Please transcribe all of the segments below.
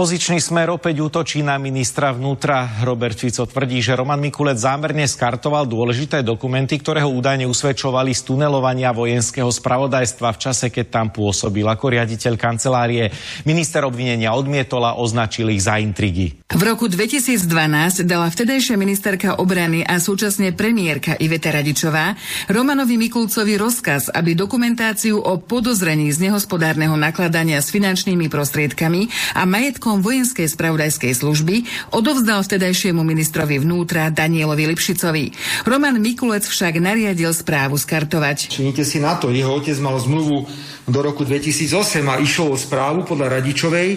Opozičný smer opäť útočí na ministra vnútra. Robert Fico tvrdí, že Roman Mikulec zámerne skartoval dôležité dokumenty, ktoré ho údajne usvedčovali z tunelovania vojenského spravodajstva v čase, keď tam pôsobil ako riaditeľ kancelárie. Minister obvinenia odmietol a označil ich za intrigy. V roku 2012 dala vtedajšia ministerka obrany a súčasne premiérka Iveta Radičová Romanovi Mikulcovi rozkaz, aby dokumentáciu o podozrení z nehospodárneho nakladania s finančnými prostriedkami a majet majetkom vojenskej spravodajskej služby odovzdal vtedajšiemu ministrovi vnútra Danielovi Lipšicovi. Roman Mikulec však nariadil správu skartovať. Činite si na to, jeho otec mal zmluvu do roku 2008 a išlo o správu podľa Radičovej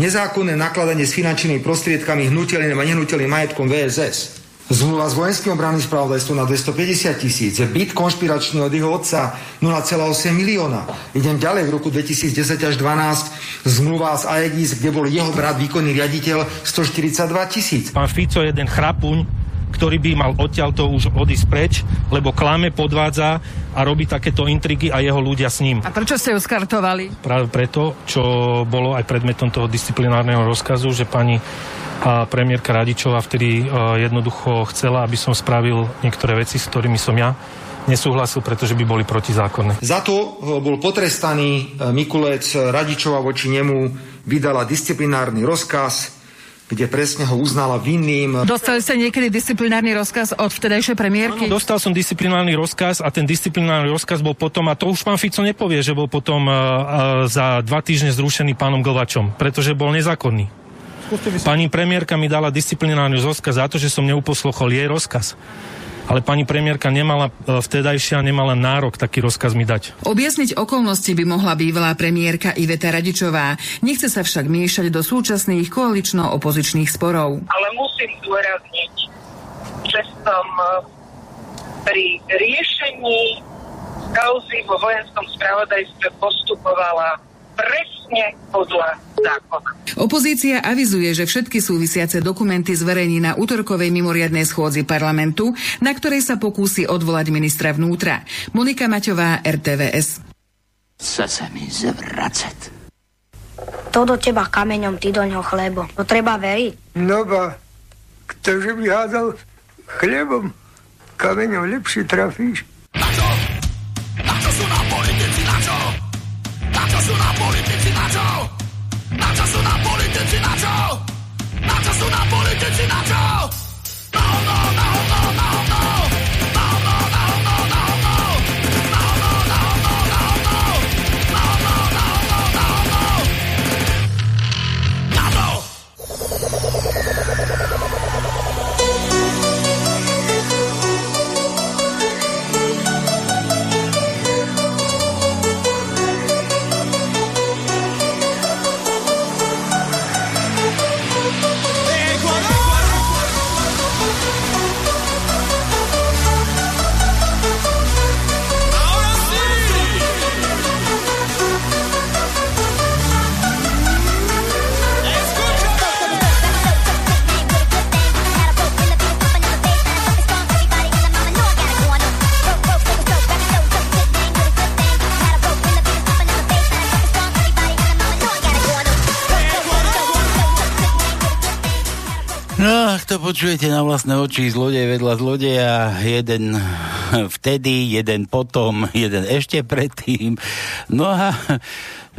nezákonné nakladanie s finančnými prostriedkami hnutelným a nehnuteľným majetkom VSS. Zmluva s vojenským obranným spravodajstvom na 250 tisíc. Byt konšpiračný od jeho otca 0,8 milióna. Idem ďalej, v roku 2010 až 12 zmluva z AEGIS, kde bol jeho brat výkonný riaditeľ 142 tisíc. Pán Fico je jeden chrapuň, ktorý by mal odtiaľto už odísť preč, lebo klame, podvádza a robí takéto intrigy a jeho ľudia s ním. A prečo ste ju skartovali? Práve preto, čo bolo aj predmetom toho disciplinárneho rozkazu, že pani a premiérka Radičová vtedy e, jednoducho chcela, aby som spravil niektoré veci, s ktorými som ja nesúhlasil, pretože by boli protizákonné. Za to e, bol potrestaný e, Mikulec Radičova voči nemu vydala disciplinárny rozkaz, kde presne ho uznala vinným. Dostali ste niekedy disciplinárny rozkaz od vtedajšej premiérky? Áno, dostal som disciplinárny rozkaz a ten disciplinárny rozkaz bol potom, a to už pán Fico nepovie, že bol potom uh, uh, za dva týždne zrušený pánom Glvačom, pretože bol nezákonný. Pani premiérka mi dala disciplinárny rozkaz za to, že som neuposlochol jej rozkaz. Ale pani premiérka nemala e, vtedajšia nemala nárok taký rozkaz mi dať. Objasniť okolnosti by mohla bývalá premiérka Iveta Radičová. Nechce sa však miešať do súčasných koalično-opozičných sporov. Ale musím zdôrazniť, že som e, pri riešení kauzy vo vojenskom spravodajstve postupovala presne podľa zákona. Opozícia avizuje, že všetky súvisiace dokumenty zverejní na útorkovej mimoriadnej schôdzi parlamentu, na ktorej sa pokúsi odvolať ministra vnútra. Monika Maťová, RTVS. Chce sa mi zvracať. To do teba kameňom, ty do ňoho chlebo. To treba veriť. No ba, ktože by hádal chlebom, kameňom lepšie trafíš. Čo sú nám politici, na čo? Na čo sú nám politici, na čo? Na čo sú nám politici, na čo? No, no, no, no, no, no. To počujete na vlastné oči, zlodej vedľa zlodeja, jeden vtedy, jeden potom, jeden ešte predtým. No a,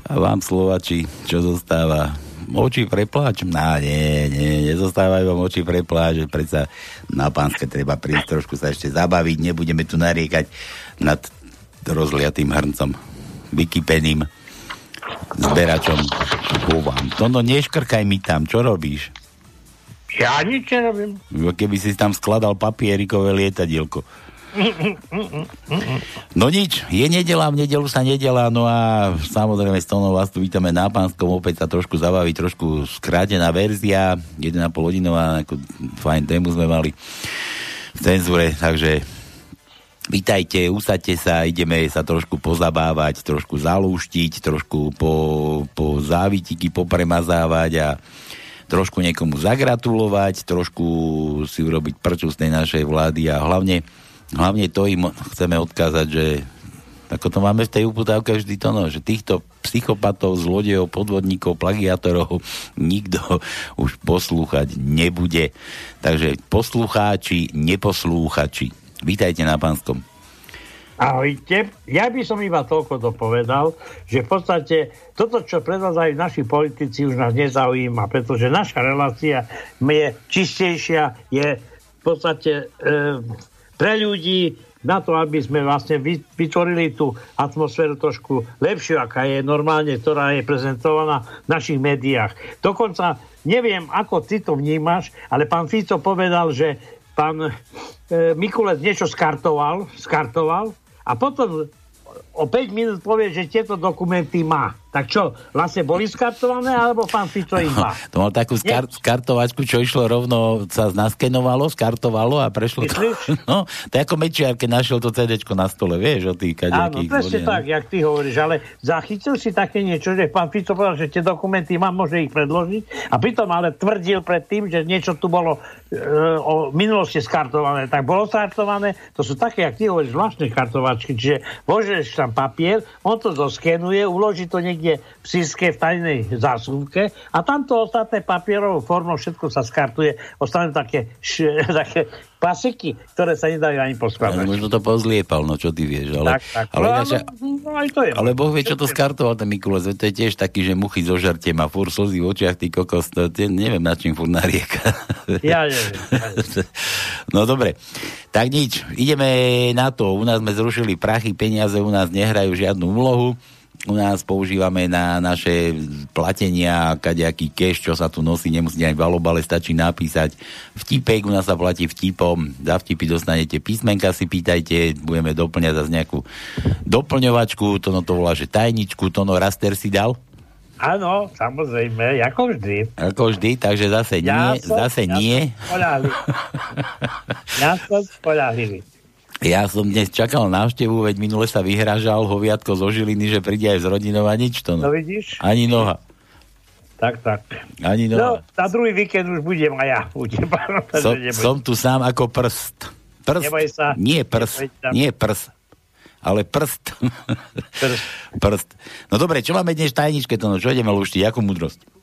a vám Slovači, čo zostáva? Oči prepláč? No nie, nie, nezostávajú vám oči prepláč, predsa na pánske treba prísť trošku sa ešte zabaviť, nebudeme tu nariekať nad rozliatým hrncom, vykypeným zberačom. Kúvam. To no neškrkaj mi tam, čo robíš? Ja nič nerobím. Keby si tam skladal papierikové lietadielko. No nič, je nedela, v nedelu sa nedela, no a samozrejme s tónou vás tu vítame na pánskom, opäť sa trošku zabaví, trošku skrátená verzia, 1,5 hodinová, ako fajn tému sme mali v cenzúre, takže Vítajte, usadte sa, ideme sa trošku pozabávať, trošku zalúštiť, trošku po, po závitiky popremazávať a trošku niekomu zagratulovať, trošku si urobiť prču z tej našej vlády a hlavne, hlavne to im chceme odkázať, že Ako to máme v tej uputávke vždy to, no, že týchto psychopatov, zlodejov, podvodníkov, plagiátorov nikto už poslúchať nebude. Takže poslucháči, neposlúchači. Vítajte na pánskom. Ahojte. Ja by som iba toľko dopovedal, že v podstate toto, čo predvádzajú naši politici, už nás nezaujíma, pretože naša relácia je čistejšia, je v podstate e, pre ľudí na to, aby sme vlastne vytvorili tú atmosféru trošku lepšiu, aká je normálne, ktorá je prezentovaná v našich médiách. Dokonca neviem, ako ty to vnímaš, ale pán Fico povedal, že pán e, Mikulec niečo skartoval, skartoval a potom o 5 minút povie, že tieto dokumenty má. Tak čo, vlastne boli skartované, alebo pán Fico ich má? To mal takú skar- skartovačku, čo išlo rovno, sa naskenovalo, skartovalo a prešlo to. No, to je ako Mečiar, keď našiel to CD na stole, vieš, o tých. Áno, presne tak, jak ty hovoríš, ale zachytil si také niečo, že pán Fico povedal, že tie dokumenty má, môže ich predložiť a pritom ale tvrdil predtým, že niečo tu bolo e, o minulosti skartované. Tak bolo skartované, to sú také, jak ty hovoríš, zvláštne kartovačky, čiže môžeš tam papier, on to zoskenuje, uloží to niekde niekde v sískej v tajnej zásuvke a tamto ostatné papierovou formou všetko sa skartuje, ostanú také, š, také pasiky, ktoré sa nedajú ani poskladať. Ale možno to pozliepal, no čo ty vieš. Ale, tak, tak. ale, no, naša, no, aj to je. ale Boh vie, čo to skartoval ten Mikulec. To je tiež taký, že muchy zo žarte má fur slzy v očiach, ty kokos, to, tie, neviem, na čím fur narieka. Ja neviem. no dobre. Tak nič, ideme na to. U nás sme zrušili prachy, peniaze u nás nehrajú žiadnu úlohu u nás používame na naše platenia kadejaký cash, čo sa tu nosí, nemusí ani valobale, stačí napísať vtipek, u nás sa platí vtipom, za vtipy dostanete písmenka, si pýtajte, budeme doplňať zase nejakú doplňovačku, to no to volá, že tajničku, to no raster si dal? Áno, samozrejme, ako vždy. Ako vždy, takže zase ja nie, som, zase ja nie. Som ja som spolahlivý. Ja som dnes čakal návštevu, veď minule sa vyhražal hoviatko zo Žiliny, že príde aj z rodinou a nič to. No. no vidíš? Ani noha. Tak, tak. Ani noha. No, na druhý víkend už budem aj ja. Budem, som, som tu sám ako prst. Prst. Neboj sa. Nie prst. Nie prst. Ale prst. Prst. prst. No dobre, čo máme dnes tajničke to? No, čo ideme luštiť? Jakú múdrosť?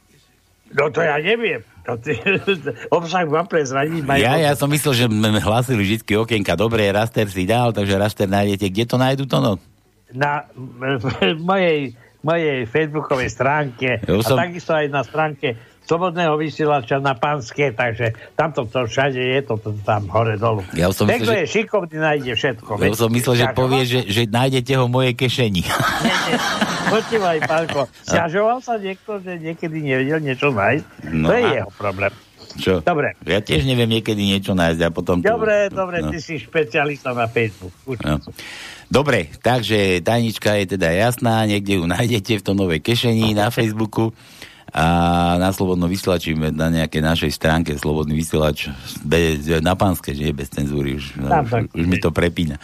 No to ja neviem. To ty, obsah vám prezradiť. Ja, ja som myslel, že hlásili vždy okienka. Dobre, raster si dal, takže raster nájdete. Kde to nájdu to no? Na mojej, mojej facebookovej stránke ja som... a takisto aj na stránke slobodného vysielača na Panské, takže tamto to všade je, to, to tam hore dolu. Ja som myslel, že... je šikovný, nájde všetko. Ja som myslel, že povie, že, že nájdete ho v mojej kešeni. Počúvaj, pánko, stiažoval sa niekto, že niekedy nevedel niečo nájsť? No to je a... jeho problém. Čo? Dobre. Ja tiež neviem niekedy niečo nájsť a potom... Dobre, tu, dobre, no. ty si špecialista na Facebook. No. Dobre, takže tajnička je teda jasná, niekde ju nájdete v tom novej kešení na Facebooku a na Slobodnom vysielači na nejakej našej stránke Slobodný vysielač bez, na pánske, že je bez cenzúry, už, Tam, už, už mi to prepína.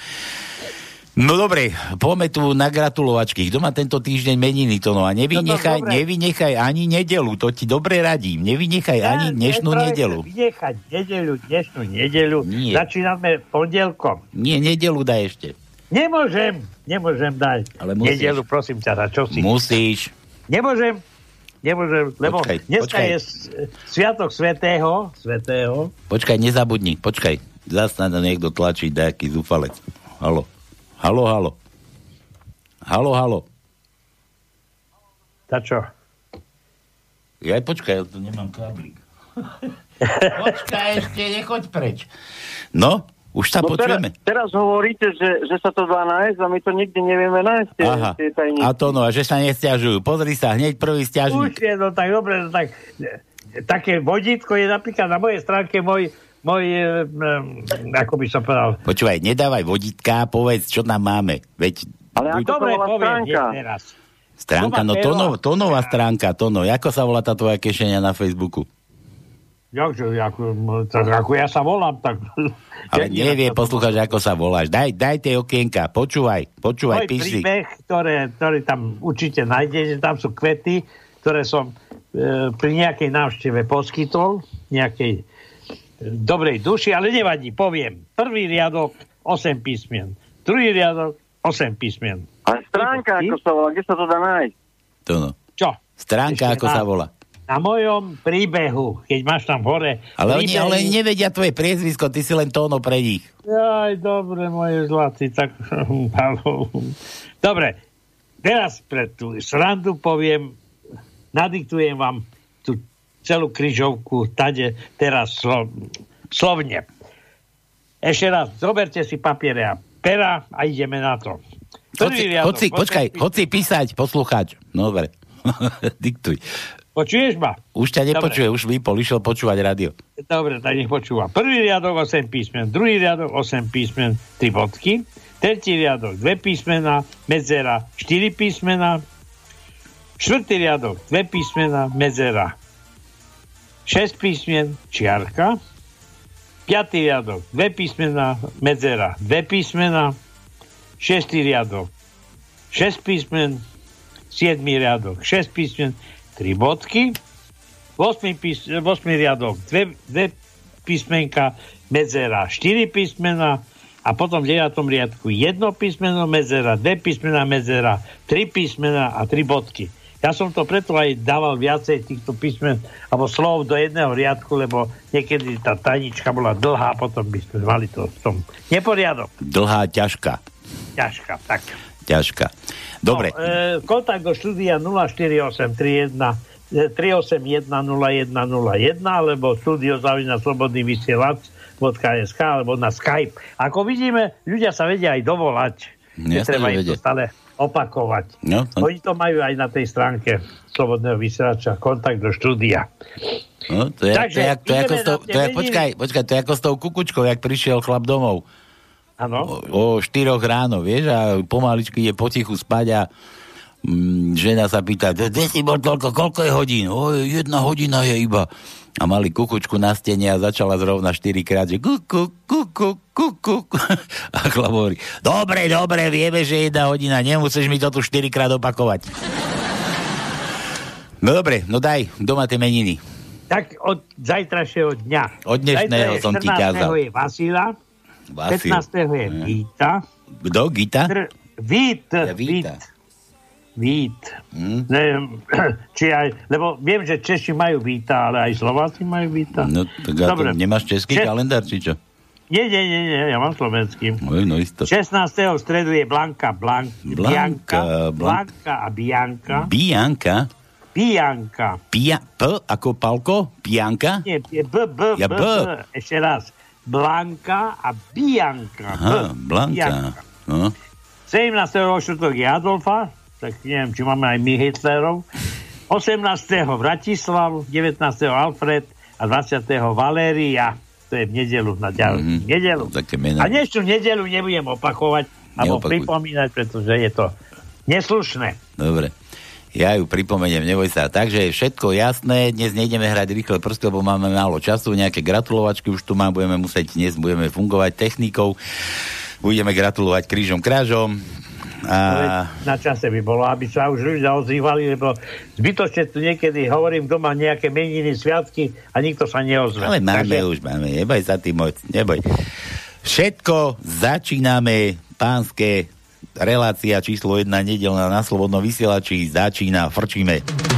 No dobre, poďme tu na gratulovačky. Kto má tento týždeň meniny, to no a nevynechaj, no nevynechaj ani nedelu, to ti dobre radím. Nevynechaj ja, ani dnešnú nedelu. Vynechať nedelu, dnešnú nedelu. Nie. Začíname pondelkom. Nie, nedelu daj ešte. Nemôžem, nemôžem dať. Ale musíš. Nedelu, prosím ťa, čo si? Musíš. Nemôžem, Nemôžem, lebo počkaj, dneska počkaj. je Sviatok Svetého, Svetého. Počkaj, nezabudni, počkaj. Zas na niekto tlačí nejaký zúfalec. Halo. Halo, halo. Halo, halo. Tá čo? Ja počkaj, ja tu nemám káblik. počkaj ešte, nechoď preč. No, už sa no počujeme. Teraz, teraz hovoríte, že, že sa to dá nájsť a my to nikdy nevieme nájsť. Aha. Tie a to no, a že sa nestiažujú. Pozri sa, hneď prvý stiažník. Už je, no tak dobre, no tak také vodítko je napríklad na mojej stránke môj, môj, um, ako by som povedal. Počúvaj, nedávaj vodítka, povedz, čo tam máme. Veď... Ale ako dobre, poviem, teraz. Stránka, no to, no, to nová stránka, to no. Ako sa volá tá tvoja kešenia na Facebooku? Jakže, ako, tak ako ja sa volám, tak... Ale ja nevie poslúchať, ako sa voláš. Daj, daj tie okienka, počúvaj, počúvaj, Môj píš príbeh, ktoré, ktorý tam určite nájdete, tam sú kvety, ktoré som e, pri nejakej návšteve poskytol, nejakej e, dobrej duši, ale nevadí, poviem. Prvý riadok, 8 písmen. Druhý riadok, 8 písmen. A stránka, ako sa volá, kde sa to dá nájsť? To no. Čo? Stránka, Ešte ako na- sa volá. Na mojom príbehu, keď máš tam hore... Ale oni príbehy- ale nevedia tvoje priezvisko, ty si len tóno pre nich. Aj, dobre, moje zlatý, tak... dobre, teraz pre tú srandu poviem, nadiktujem vám tú celú kryžovku, tade teraz slo, slovne. Ešte raz, zoberte si papiere a pera a ideme na to. Hoci, riadok, hoci, počkaj, hoci písať, poslucháč. No, dobre. Diktuj. Počuješ ma? Už ťa nepočuje, už vypol, išiel počúvať rádio. Dobre, tak nech počúva. Prvý riadok 8 písmen, druhý riadok 8 písmen, 3 bodky, tretí riadok 2 písmena, medzera 4 písmena, štvrtý riadok 2 písmena, medzera. 6 písmen, čiarka, piatý riadok 2 písmena, medzera 2 písmena, šiestý riadok 6 písmen, 7 riadok 6 písmen, 3 bodky, 8, pís, 8 riadok, 2, 2 písmenka, medzera, 4 písmena a potom v 9 riadku 1 písmeno, medzera, 2 písmena, medzera, 3 písmena a 3 bodky. Ja som to preto aj dával viacej týchto písmen alebo slov do jedného riadku, lebo niekedy tá tajnička bola dlhá, potom by sme mali to v tom neporiadok. Dlhá, ťažká. Ťažká, tak. Ťažká. Dobre. No, e, kontakt do štúdia 04831 e, 3810101 alebo studio zavina slobodný vysielač.sk alebo na Skype. Ako vidíme, ľudia sa vedia aj dovolať. Netreba im to stále opakovať. No, to- Oni to majú aj na tej stránke slobodného vysielača, kontakt do štúdia. No, to je, Takže to je, to je tou, na tie to je, počkaj, počkaj, to je ako s tou kukučkou, jak prišiel chlap domov. Áno. O, o 4 ráno, vieš, a pomaličky ide potichu spať a mm, žena sa pýta, kde si bol toľko, koľko je hodín? O, jedna hodina je iba. A mali kukučku na stene a začala zrovna 4 krát, že kuku, kuku, kuku. A chlap hovorí, dobre, dobre, vieme, že je jedna hodina, nemusíš mi to tu 4 krát opakovať. No dobre, no daj, doma tie meniny. Tak od zajtrajšieho dňa. Od dnešného Zajtra je som ti 14. kázal. je Vasila, Vasil. 15. je Víta, Kto, Gita? Tr- Vít, Ja, Vít, Víta. Vít. Hm? Neviem, či aj, lebo viem, že Češi majú Víta, ale aj Slováci majú Víta. No, tak Dobre. nemáš český Še- kalendár, či čo? Nie, nie, nie, nie, ja mám slovenský. No, no isto. 16. v stredu je Blanka, Blank, Blanka, Bianka, Blank- Blanka a Bianka. Bianka? Bianka. Pia, P ako palko? Pianka? Nie, B, B, Ja, B, B. B. Ešte raz. Blanka a Bianka. Aha, B, Blanka. No. 17. vo štvrtok je Adolfa, tak neviem, či máme aj my Hitlerov. 18. Vratislav, 19. Alfred a 20. Valéria. To je v nedelu na ďalšiu Mhm. mm-hmm. nedelu. Mená. A dnešnú nedelu nebudem opakovať alebo pripomínať, pretože je to neslušné. Dobre. Ja ju pripomeniem, neboj sa. Takže je všetko jasné, dnes nejdeme hrať rýchle prsty, lebo máme málo času, nejaké gratulovačky už tu mám, budeme musieť, dnes budeme fungovať technikou, budeme gratulovať krížom krážom. A... Na čase by bolo, aby sa už ľudia ozývali, lebo zbytočne tu niekedy hovorím doma nejaké meniny, sviatky a nikto sa neozve. Ale máme Takže- už, máme, neboj sa tým moc, neboj. Všetko začíname, pánske, relácia číslo 1 nedelná na Slobodnom vysielači, začína, frčíme.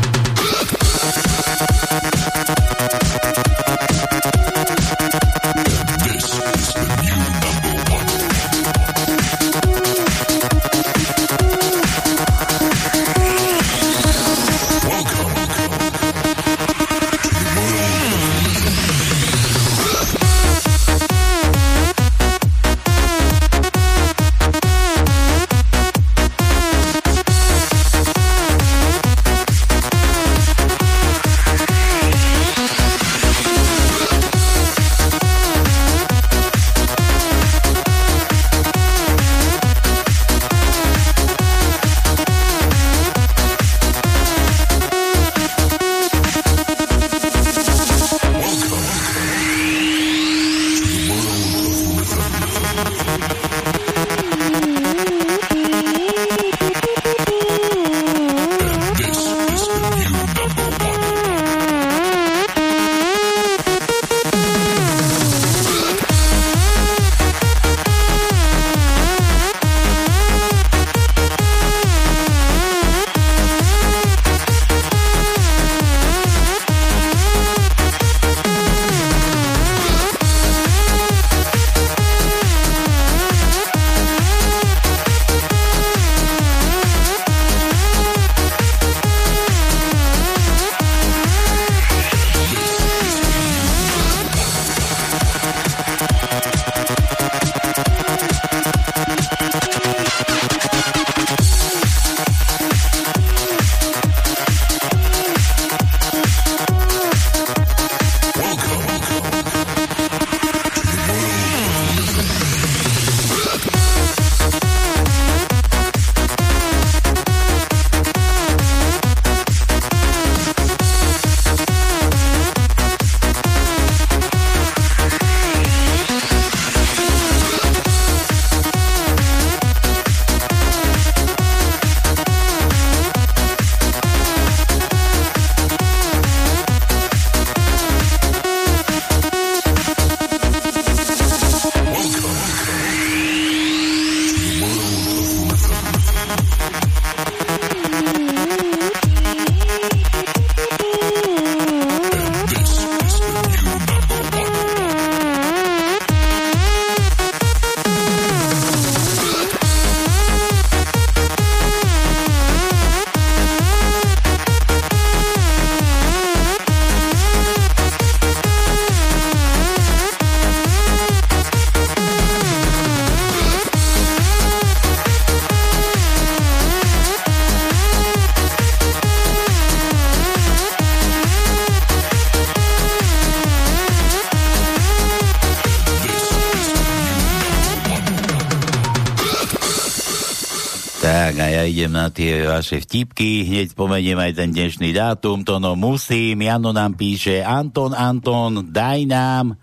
Tie vaše vtipky, hneď spomeniem aj ten dnešný dátum, to no musím, Jano nám píše, Anton, Anton, daj nám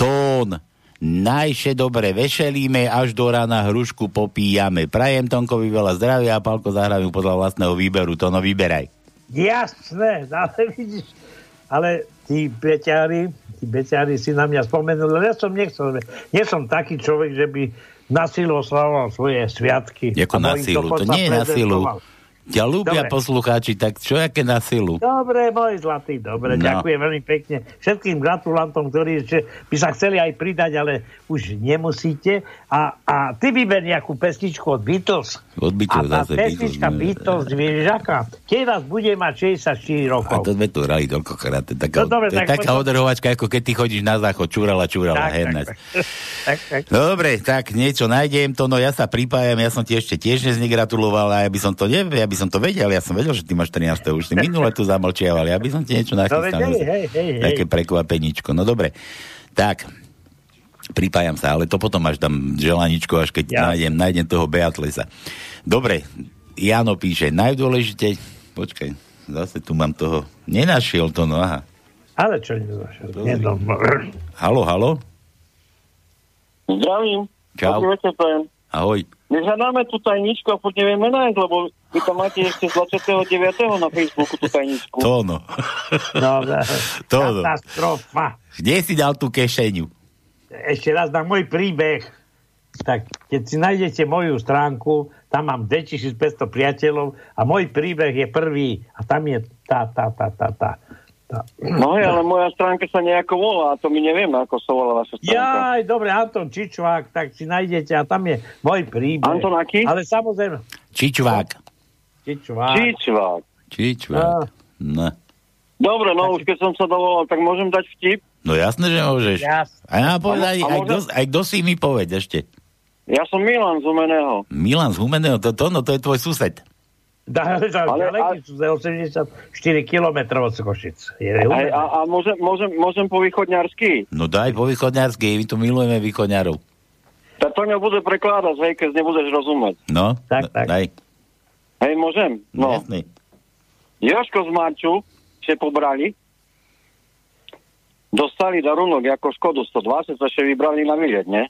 tón, najše dobre vešelíme, až do rána hrušku popíjame. Prajem Tonkovi veľa zdravia a Palko zahrávim podľa vlastného výberu, to no vyberaj. Jasné, ale vidíš, ale tí beťári, tí beťári si na mňa spomenuli, ale ja som nechcel, nie som taký človek, že by na silu oslavoval svoje sviatky. Ako na silu, to nie je na silu. Ťa ľúbia Dobre. poslucháči, tak čo aké na silu? Dobre, môj zlatý, dobre, No. no. ďakujem veľmi pekne všetkým gratulantom, ktorí že by sa chceli aj pridať, ale už nemusíte. A, a ty vyber nejakú pesničku od Beatles. Od Beatles a tá pesnička Beatles, Beatles, vieš aká? Keď vás bude mať 64 A rokov. to sme tu hrali toľkokrát. To je taká, No dobre, to je tak taká odrhovačka, ako keď ty chodíš na záchod, čurala, čurala, Tak, hernať. tak, tak, tak. No dobre, tak niečo nájdem to, no ja sa pripájam, ja som ti ešte tiež dnes negratuloval a ja by som to nevie, ja by som to vedel, ja som vedel, že ty máš 13. už si minule tu zamlčiaval, ja by som ti niečo nachystal. No, veď, hej, hej, hej, hej. Také prekvapeníčko. No dobre, tak, pripájam sa, ale to potom až dám želaničko, až keď Ja. nájdem, nájdem toho Beatlesa. Dobre, Jano píše, najdôležitej, počkaj, zase tu mám toho, nenašiel to, no aha. Ale čo no, Halo, halo, Zdravím. Čau. Večer, ahoj. My hľadáme tú tajničku a furt nevieme nájsť, lebo vy to máte ešte z 29. na Facebooku tú tajničku. To no. no, no, To, no. katastrofa. Kde si dal tú kešeňu? Ešte raz na môj príbeh. Tak keď si nájdete moju stránku, tam mám 2500 priateľov a môj príbeh je prvý a tam je tá, tá, tá, tá, tá. tá. No ale moja stránka sa nejako volá a to my nevieme, ako sa volá vaša stránka. Jaj, dobre, Anton Čičvák, tak si nájdete a tam je môj príbeh. Anton aký? Ale samozrejme, Čičvák. Čičvák. Čičvák. Čičvák. No. Dobre, no už keď som sa dovolal, tak môžem dať vtip? no jasné, že môžeš. Jasné. A ja povedať, A a aj, môžem- aj kto si mi povedz ešte. Ja som Milan z Umeného. Milan z Humeného, to, to, no, to je tvoj sused. Da, ale, ale, Ale- ale, sú za 84 km od Košic. Humenné. a, a môžem, môžem, môžem po východňarsky? No daj po východňarsky, my tu milujeme východňarov. Tak to nebude prekladať, hej, keď nebudeš rozumieť. No, Tak, no, tak. daj. Hej, môžem? No. No. Jasný. Joško z Marču še pobrali. Dostali darunok ako Škodu 120, sa še vybrali na výlet, ne?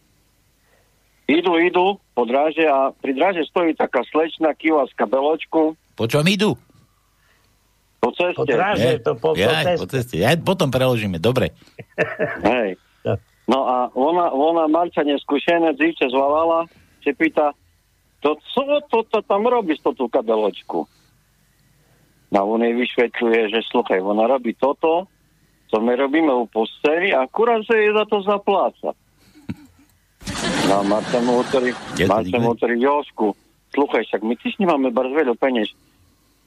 Idú, idú po dráže a pri dráže stojí taká slečna kiva z kabeločku Po čom idú? po ceste. Po dráže, to po, po ja, ceste. po ceste. Ja potom preložíme, dobre. Hej. No a ona, ona Marča neskúšené, dívče zvalala, se pýta, to co to, to tam robíš to tú kabeločku? A on jej vyšvetľuje, že sluchaj, ona robí toto, co my robíme u posteli a akurát sa jej za to zapláca. No a Marča mu hovorí, to nikde? mu hovorí, Jošku, sluchaj, však my tiež nemáme bar veľa peniaz.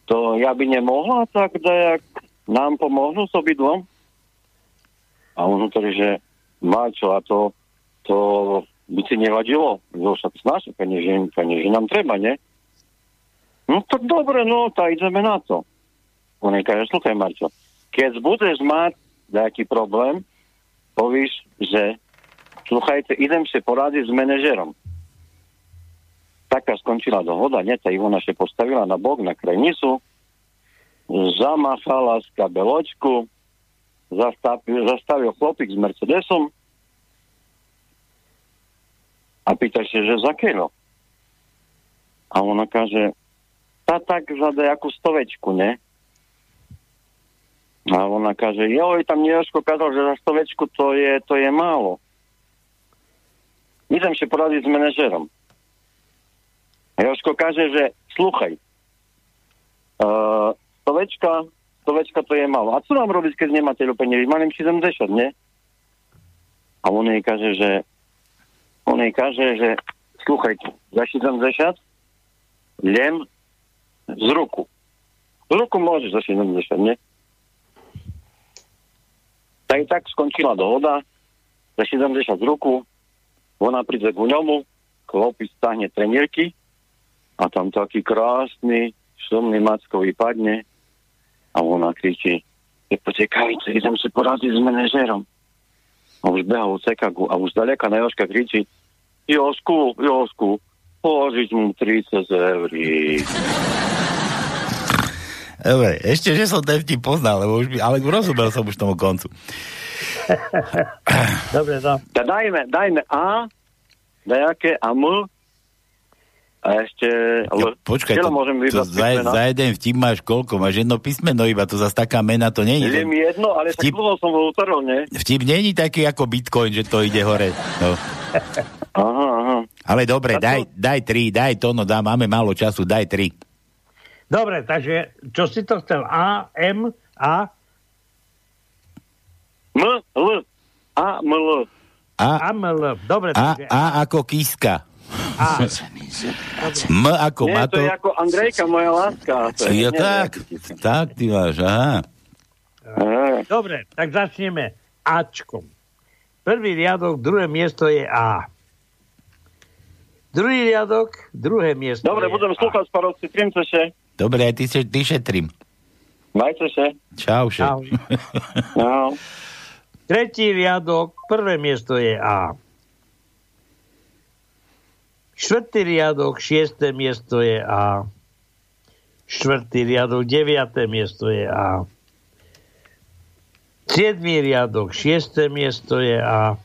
To ja by nemohla tak dajak nám pomôžu s obidvom? A on hovorí, že Máčo, a to, to by ti nevadilo? Jo, však z naše peniaze, peniaze nám treba, ne? No tak dobre, no, tak ideme na to. On jej kaže, sluchaj, Marčo, keď budeš mať nejaký problém, povíš, že sluchajte, idem si poradiť s manažerom. Taká skončila dohoda, nie? Tá Ivona sa postavila na bok, na krajnicu, zamachala z kabeločku, zastavil, zastavil chlopík s Mercedesom a pýta sa, že za kilo. A ona kaže, tá tak za nejakú stovečku, ne? A ona kaže, joj, tam Jožko kázal, že za stovečku to je, to je málo. Idem si poradiť s manažerom. A Jožko kaže, že sluchaj, uh, stovečka, stovečka to je málo. A co nám robiť, keď nemáte do peniazy? Mám im 70, nie? A on jej kaže, že on jej kaže, že sluchajte, za 70 lem z ruku. Z ruku môžeš za 70, nie? Tak i tak skončila dohoda, za 70 z ruku, ona príde k ňomu, chlopí stahne trenírky a tam taký krásny, šumný macko vypadne a ona kričí, že potekajte, idem si poradiť s manažerom. A už beha u cekagu a už daleka na Joška kričí, Jošku, Jošku, požiť mu 30 eur. Dobre, ešte, že som ten vtip poznal, lebo už by, ale rozumel som už tomu koncu. Dobre, no. Da dajme, dajme A, dajaké a M, a ešte. Ja, počkaj, to, môžem to za, písmena? za jeden vtip máš koľko? Máš jedno písmeno iba, to zase taká mena to nie Je je. mi jedno, ale tak Vtip- dlho som ho utrhol, nie? Vtip není taký ako Bitcoin, že to ide hore. No. Aha, aha. Ale dobre, to- daj, daj tri, daj to, no dá, máme málo času, daj tri. Dobre, takže čo si to chcel? A, M, A, M, L, A, M, L. A, A, M, L. Dobre, a, takže a ako kíska. A. M ako Nie, Mato. to je ako Andrejka, moja láska. To je, Ja nie, tak, tak ty máš, aha. Aha. Dobre, tak začneme Ačkom. Prvý riadok, druhé miesto je A. Druhý riadok, druhé miesto Dobre, je budem A. slúchať, sparovci, trim sa še. Dobre, ty, se, ty šetrím. Majte še. Čau, šet. Ahoj. No. Tretí riadok, prvé miesto je A. Štvrtý riadok, šiesté miesto je A. Štvrtý riadok, deviaté miesto je A. Siedmý riadok, šiesté miesto je A.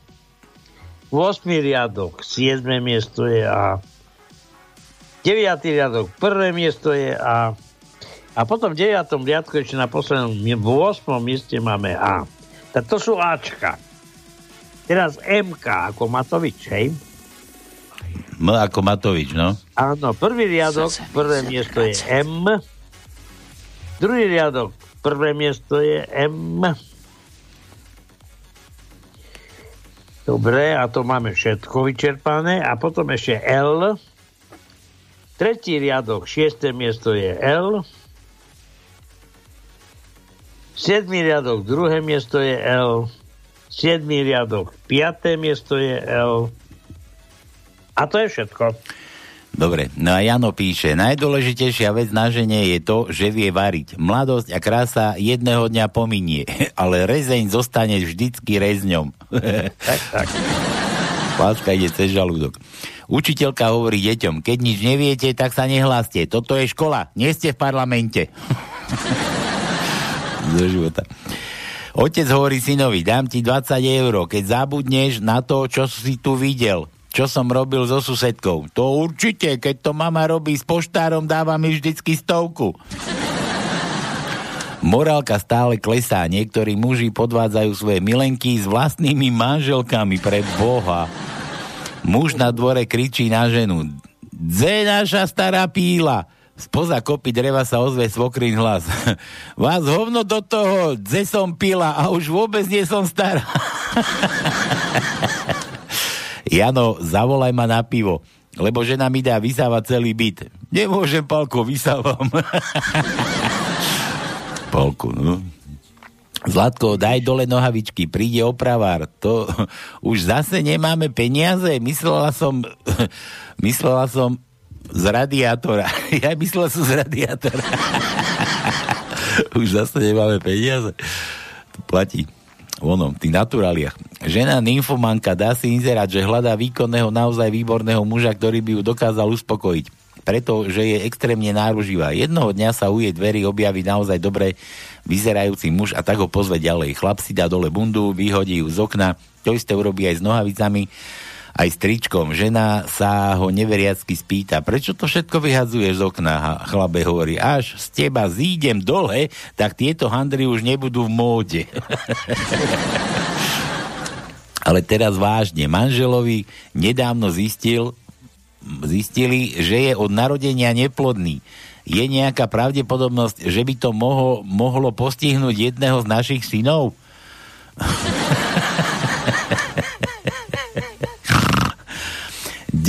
8. riadok, 7. miesto je A. 9. riadok, prvé miesto je A. A potom v 9. riadku ešte na poslednom, v 8. mieste máme A. Tak to sú Ačka. Teraz MK ako Matovič, hej? M ako Matovič, no. Áno, prvý riadok, prvé miesto je M. Druhý riadok, prvé miesto je M. Dobre, a to máme všetko vyčerpané. A potom ešte L. Tretí riadok, šiesté miesto je L. Siedmý riadok, druhé miesto je L. Siedmý riadok, piaté miesto je L. A to je všetko. Dobre, no a Jano píše, najdôležitejšia vec na žene je to, že vie variť. Mladosť a krása jedného dňa pominie, ale rezeň zostane vždycky rezňom. Tak, tak. Láska ide cez žalúdok. Učiteľka hovorí deťom, keď nič neviete, tak sa nehláste. Toto je škola, nie ste v parlamente. Do života. Otec hovorí synovi, dám ti 20 eur, keď zabudneš na to, čo si tu videl. Čo som robil so susedkou. To určite, keď to mama robí s poštárom, dáva mi vždycky stovku. Morálka stále klesá. Niektorí muži podvádzajú svoje milenky s vlastnými manželkami pre Boha. Muž na dvore kričí na ženu. Dze naša stará píla. Spoza kopy dreva sa ozve svokrin hlas. Vás hovno do toho, dze som pila a už vôbec nie som stará. Jano, zavolaj ma na pivo, lebo žena mi dá vysávať celý byt. Nemôžem, Palko, vysávam. Palko, no. Zlatko, daj dole nohavičky, príde opravár. To už zase nemáme peniaze. Myslela som, myslela som z radiátora. Ja myslel som z radiátora. už zase nemáme peniaze. To platí onom, tých naturáliach. Žena nymfomanka dá si inzerát, že hľadá výkonného, naozaj výborného muža, ktorý by ju dokázal uspokojiť. Pretože je extrémne náruživá. Jednoho dňa sa u jej dverí objaví naozaj dobre vyzerajúci muž a tak ho pozve ďalej. Chlap si dá dole bundu, vyhodí ju z okna, to isté urobí aj s nohavicami, aj s tričkom. Žena sa ho neveriacky spýta, prečo to všetko vyhadzuješ z okna? Chlabe hovorí, až z teba zídem dole, tak tieto handry už nebudú v móde. Ale teraz vážne, manželovi nedávno zistil, zistili, že je od narodenia neplodný. Je nejaká pravdepodobnosť, že by to mohlo, mohlo postihnúť jedného z našich synov?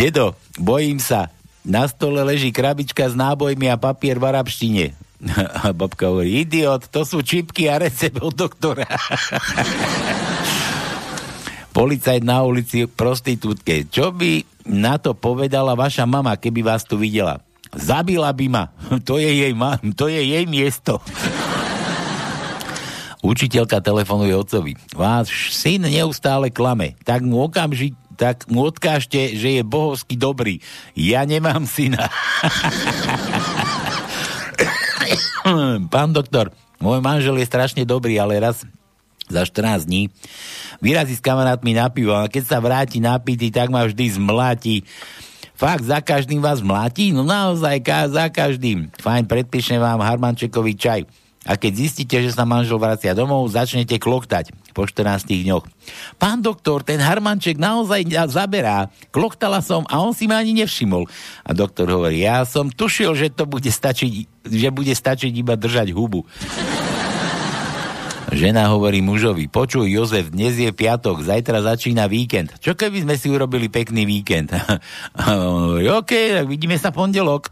Dedo, bojím sa. Na stole leží krabička s nábojmi a papier v arabštine. A babka hovorí, idiot, to sú čipky a recept od doktora. Policajt na ulici prostitútke. Čo by na to povedala vaša mama, keby vás tu videla? Zabila by ma. To je jej, ma- to je jej miesto. Učiteľka telefonuje otcovi. Váš syn neustále klame. Tak mu okamžite tak mu odkážte, že je bohovsky dobrý. Ja nemám syna. Pán doktor, môj manžel je strašne dobrý, ale raz za 14 dní vyrazí s kamarátmi na pivo a keď sa vráti napitý, tak ma vždy zmláti. Fakt, za každým vás mláti? No naozaj, ka- za každým. Fajn, predpíšem vám harmančekový čaj. A keď zistíte, že sa manžel vracia domov, začnete kloktať po 14 dňoch. Pán doktor, ten harmanček naozaj zaberá. Kloktala som a on si ma ani nevšimol. A doktor hovorí, ja som tušil, že to bude stačiť, že bude stačiť iba držať hubu. Žena hovorí mužovi, počuj Jozef, dnes je piatok, zajtra začína víkend. Čo keby sme si urobili pekný víkend? OK, tak vidíme sa pondelok.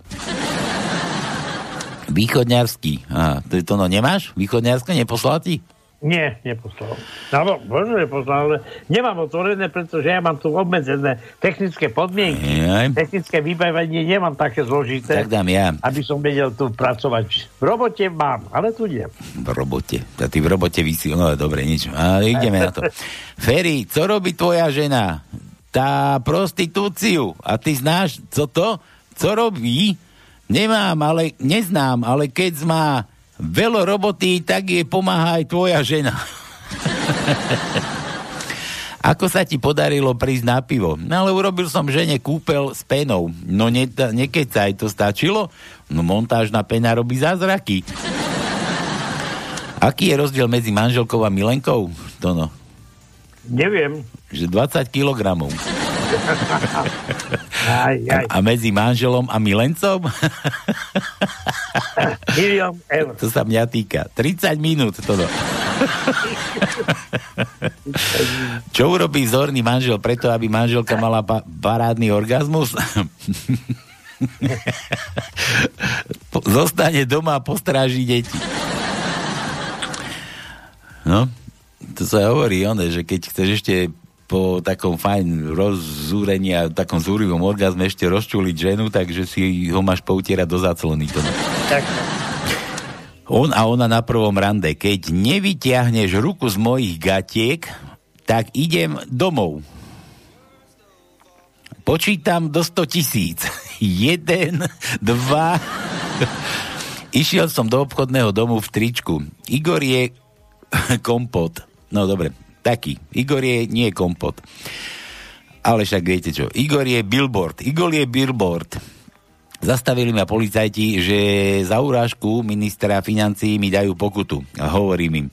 Východňarský. Aha, to, to no nemáš? Východňarské neposlal ti? Nie, neposlal. No, možno neposlal, ale nemám otvorené, pretože ja mám tu obmedzené technické podmienky. Jaj. Technické vybavenie nemám také zložité. Tak dám ja. Aby som vedel tu pracovať. V robote mám, ale tu nie. V robote. A ty v robote vysí... No dobre, nič. A ideme na to. Ferry, co robí tvoja žena? Tá prostitúciu. A ty znáš, co to? Co robí? Nemám, ale neznám, ale keď má veľa roboty, tak jej pomáha aj tvoja žena. Ako sa ti podarilo prísť na pivo? No ale urobil som žene kúpel s penou. No ne, nekecaj, to stačilo? No montážna pena robí zázraky. Aký je rozdiel medzi manželkou a milenkou? To no. Neviem. Že 20 kilogramov. Aj, aj. A, a medzi manželom a milencom? Milión eur. To sa mňa týka. 30 minút to. Čo urobí vzorný manžel preto, aby manželka mala pa- parádny orgazmus? Zostane doma a postráži deti. No, to sa hovorí, one, že keď chceš ešte po takom fajn rozzúrení a takom zúrivom orgazme ešte rozčuliť ženu, takže si ho máš poutierať do záclony. Tak, On a ona na prvom rande. Keď nevyťahneš ruku z mojich gatiek, tak idem domov. Počítam do 100 tisíc. Jeden, dva... Išiel som do obchodného domu v tričku. Igor je kompot. No dobre, taký. Igor je nie kompot. Ale však viete čo. Igor je billboard. Igor je billboard. Zastavili ma policajti, že za urážku ministra financí mi dajú pokutu. A hovorím im,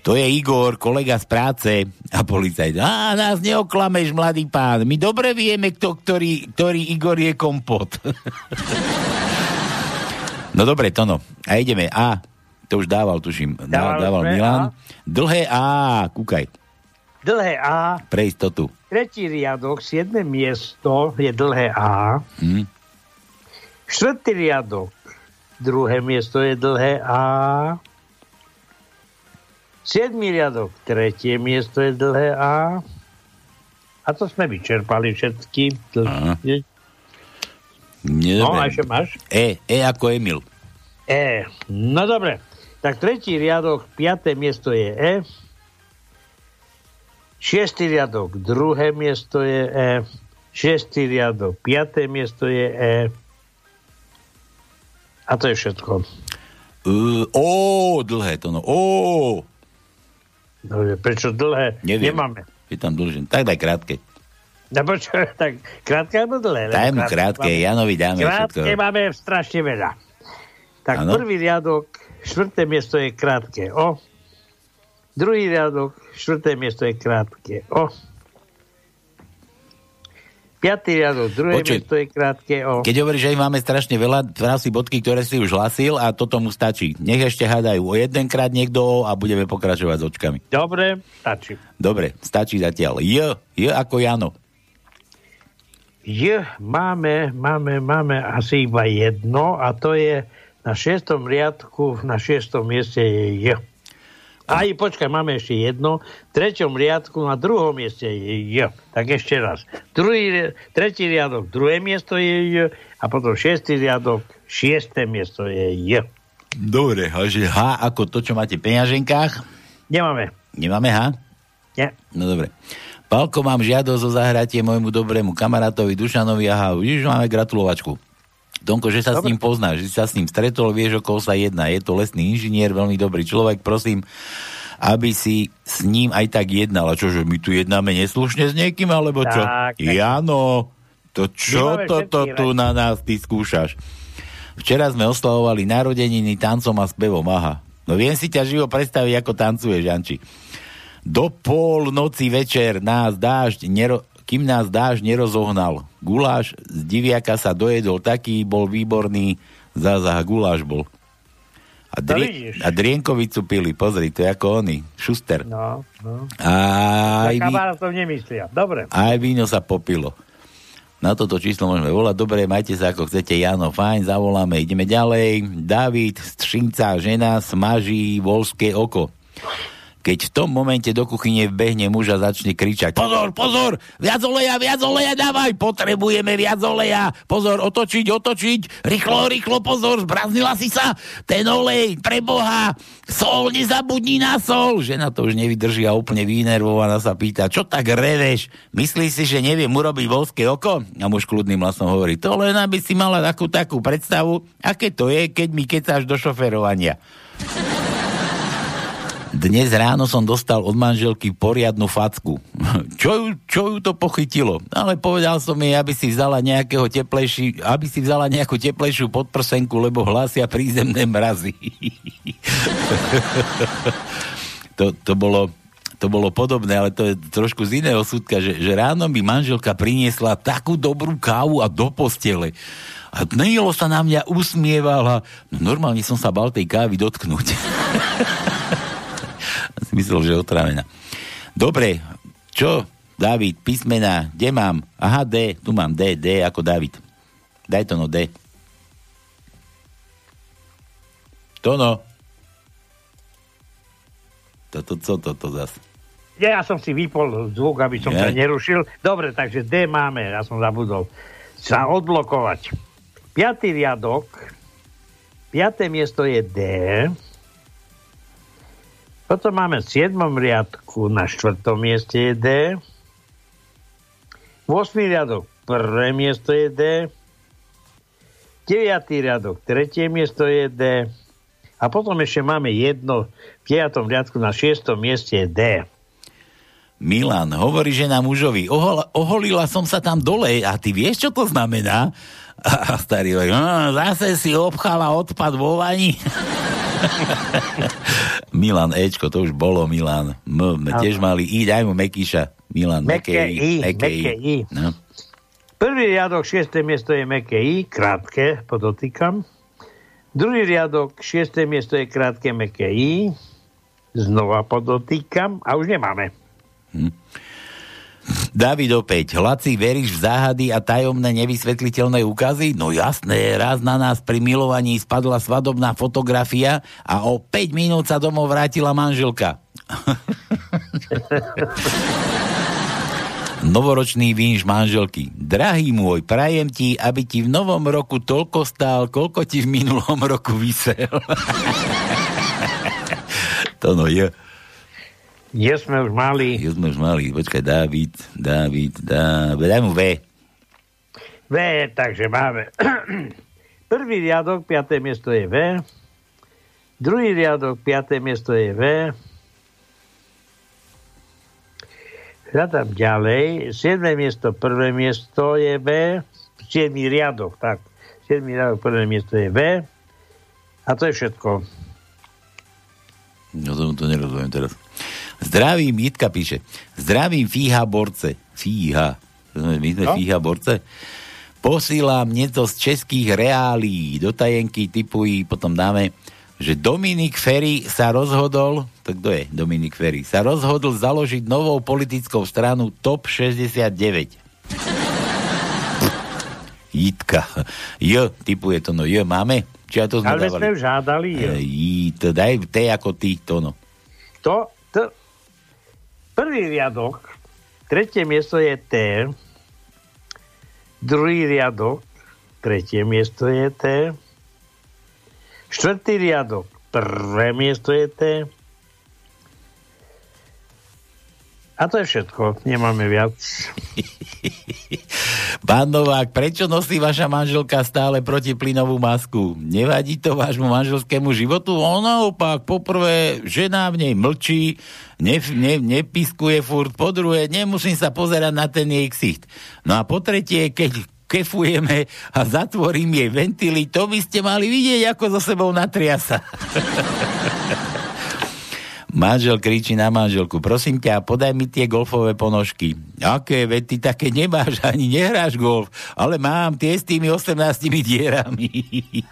to je Igor, kolega z práce. A policajt, a nás neoklameš, mladý pán. My dobre vieme, kto, ktorý, ktorý Igor je kompot. no dobre, to no. A ideme. A, to už dával, tuším. Dával, dával Milan. A. Dlhé A, kúkaj. Dlhé A, Pre istotu. tretí riadok, siedme miesto je dlhé A. Hm. Štvrtý riadok, druhé miesto je dlhé A. Siedmý riadok, tretie miesto je dlhé A. A to sme vyčerpali všetky. Nie, no, a ešte máš? E, E ako Emil. E. No dobre. Tak tretí riadok, piaté miesto je E. Šiestý riadok, druhé miesto je E. Šiestý riadok, piaté miesto je E. A to je všetko. Uh, ó, dlhé to no. Ó, No, prečo dlhé? neviem. Nemáme. Je tam dlžen. Tak daj krátke. No počo, tak krátke alebo dlhé? Daj mu krátke, máme- Janovi dáme Krátke všetko. máme strašne veľa. Tak Áno. prvý riadok, štvrté miesto je krátke O. Druhý riadok, štvrté miesto je krátke O. Piatý riadok, druhé Počuj. miesto je krátke O. Keď hovoríš, že ich máme strašne veľa, si bodky, ktoré si už hlasil a toto mu stačí. Nech ešte hádajú o jedenkrát niekto a budeme pokračovať s očkami. Dobre, stačí. Dobre, stačí zatiaľ. J, J ako Jano. J máme, máme, máme asi iba jedno a to je na šiestom riadku, na šiestom mieste je J. Aj, počkaj, máme ešte jedno. V treťom riadku na druhom mieste je J. Tak ešte raz. Druhý, tretí riadok, druhé miesto je J a potom šiestý riadok, šiesté miesto je J. Dobre, a že H ako to, čo máte v peňaženkách? Nemáme. Nemáme H? Nie. No dobre. Palko, mám žiadosť o zahratie môjmu dobrému kamarátovi Dušanovi. Aha, vidíš, máme gratulovačku. Donko, že sa Dobre. s ním poznáš, že sa s ním stretol, vieš, o koho sa jedná. Je to lesný inžinier, veľmi dobrý človek, prosím, aby si s ním aj tak jednal. A čo, že my tu jednáme neslušne s niekým, alebo čo? Tak, Jano, to čo toto tu na nás ty skúšaš? Včera sme oslavovali narodeniny tancom a spevom, aha. No viem si ťa živo predstaviť, ako tancuje, Žanči. Do pol noci večer nás dážď, nero, kým nás dážď nerozohnal. Guláš z diviaka sa dojedol, taký bol výborný, zázah guláš bol. A, drie, a drienkovicu pili, pozri, to je ako oni, Šuster. No, no. A aj, to nemyslia, dobre. Aj víno sa popilo. Na toto číslo môžeme volať. Dobre, majte sa ako chcete. Jano, fajn, zavoláme, ideme ďalej. David, Střinca, žena, smaží volské oko keď v tom momente do kuchyne vbehne muž a začne kričať Pozor, pozor, viac oleja, viac oleja dávaj, potrebujeme viac oleja, pozor, otočiť, otočiť, rýchlo, rýchlo, pozor, zbraznila si sa, ten olej, pre Boha, sol, nezabudni na sol. Žena to už nevydrží a úplne vynervovaná sa pýta, čo tak reveš, myslíš si, že neviem urobiť volské oko? A muž kľudným hlasom hovorí, to len aby si mala takú takú predstavu, aké to je, keď mi kecáš do šoferovania. Dnes ráno som dostal od manželky poriadnu facku. Čo ju, čo ju to pochytilo? Ale povedal som jej, aby si vzala nejakého teplejší, aby si vzala nejakú teplejšiu podprsenku, lebo hlásia prízemné mrazy. to, to bolo to bolo podobné, ale to je trošku z iného súdka, že, že ráno mi manželka priniesla takú dobrú kávu a do postele. A Nilo sa na mňa usmievala. No normálne som sa bal tej kávy dotknúť. si myslel, že je otrávená. Dobre, čo? David, písmena, kde mám? Aha, D, tu mám D, D ako David. Daj to no D. To no. Toto, co toto zas? Ja som si vypol zvuk, aby som ja. sa nerušil. Dobre, takže D máme, ja som zabudol. Sa odblokovať. Piatý riadok, piaté miesto je D. Potom máme v 7. riadku na 4. mieste je D. 8. riadok prvé miesto je D. 9. riadok tretie miesto je D. A potom ešte máme jedno v 5. riadku na 6. mieste je D. Milan hovorí, že na mužovi ohol, oholila som sa tam dole a ty vieš, čo to znamená? A starý hovorí, no, zase si obchala odpad vo vani. Milan Ečko, to už bolo Milan. M, m tiež mali I, daj mu Mekíša. Milan, Meké I. Meké I. No. Prvý riadok, šiesté miesto je Meké I, krátke, podotýkam. Druhý riadok, šiesté miesto je krátke Meké I. Znova podotýkam a už nemáme. Hm. David opäť, Laci, veríš v záhady a tajomné nevysvetliteľné úkazy? No jasné, raz na nás pri milovaní spadla svadobná fotografia a o 5 minút sa domov vrátila manželka. Novoročný vínš manželky. Drahý môj, prajem ti, aby ti v novom roku toľko stál, koľko ti v minulom roku vysel. to no je. Je sme už mali. Je sme už mali. Počkaj, David, David, David. Daj mu V. V, takže máme. Prvý riadok, piaté miesto je V. Druhý riadok, piaté miesto je V. Hľadám ďalej. Siedme miesto, prvé miesto je V. Siedmý riadok, tak. Siedmý riadok, prvé miesto je V. A to je všetko. No to, to nerozumiem teraz. Zdravím, Jitka píše. Zdravím Fíha Borce. Fíha. My sme no? Fíha Borce. Posílám nieco z českých reálí. Do tajenky typují, potom dáme, že Dominik Ferry sa rozhodol, to kto je Dominik Ferry, sa rozhodol založiť novou politickou stranu TOP 69. Jitka. J, typuje to, no J máme? Či ja to sme Ale dávali? sme už hádali. J, daj T ako ty, to no. To, to, Prvý riadok, tretie miesto je T, druhý riadok, tretie miesto je T, štvrtý riadok, prvé miesto je T, a to je všetko, nemáme viac. Pán Novák, prečo nosí vaša manželka stále protiplynovú masku? Nevadí to vášmu manželskému životu? On naopak, poprvé, žena v nej mlčí, ne, ne, nepiskuje furt, po druhé, nemusím sa pozerať na ten jej ksicht. No a po tretie, keď kefujeme a zatvorím jej ventily, to by ste mali vidieť, ako so sebou natriasa. Manžel kričí na manželku, prosím ťa, podaj mi tie golfové ponožky. Aké, veď ty také nemáš, ani nehráš golf, ale mám tie s tými 18 dierami.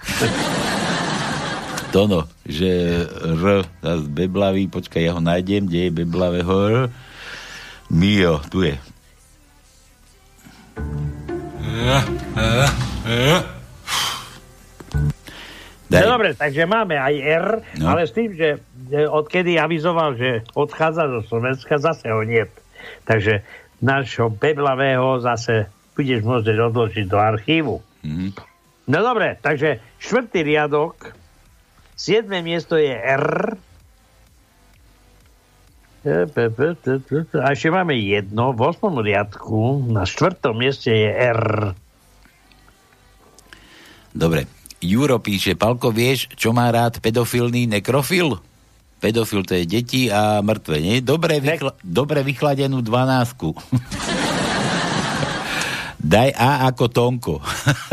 Tono, že R, zás beblavý, počkaj, ja ho nájdem, kde je beblavého R. Mio, tu je. Daj. No dobre, takže máme aj R, no. ale s tým, že odkedy avizoval, že odchádza zo Slovenska, zase ho nie. Takže nášho beblavého zase budeš môcť odložiť do archívu. Mm-hmm. No dobre, takže štvrtý riadok, siedme miesto je R. A ešte máme jedno, v osmom riadku, na štvrtom mieste je R. Dobre, Juro píše, Palko, vieš, čo má rád pedofilný nekrofil? Pedofil to je deti a mŕtve, nie? Dobre, vychla- dobre vychladenú dvanásku. Daj A ako Tonko.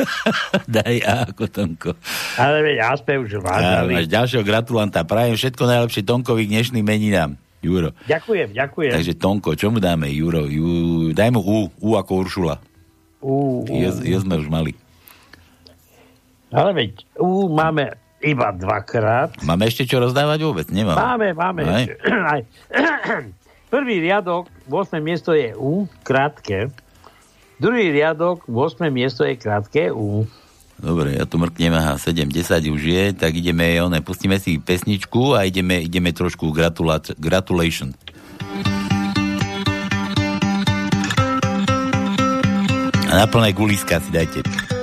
Daj A ako Tonko. Ale veď aspoň už vážali. Máš ďalšieho gratulanta. Prajem všetko najlepšie Tonkovi k dnešným meninám. Juro. Ďakujem, ďakujem. Takže Tonko, čo mu dáme, Juro? Ju, daj mu U, U ako Uršula. U, U. Jo, jo sme už mali. Ale veď, U máme iba dvakrát. Máme ešte čo rozdávať vôbec? Nemám. Máme, máme. Aj. Aj. Prvý riadok, 8. miesto je U, krátke. Druhý riadok, 8. miesto je krátke U. Dobre, ja tu mrknem, aha, 7, 10 už je, tak ideme, one, pustíme si pesničku a ideme, ideme trošku gratula- gratulation. A na plné guliska si dajte.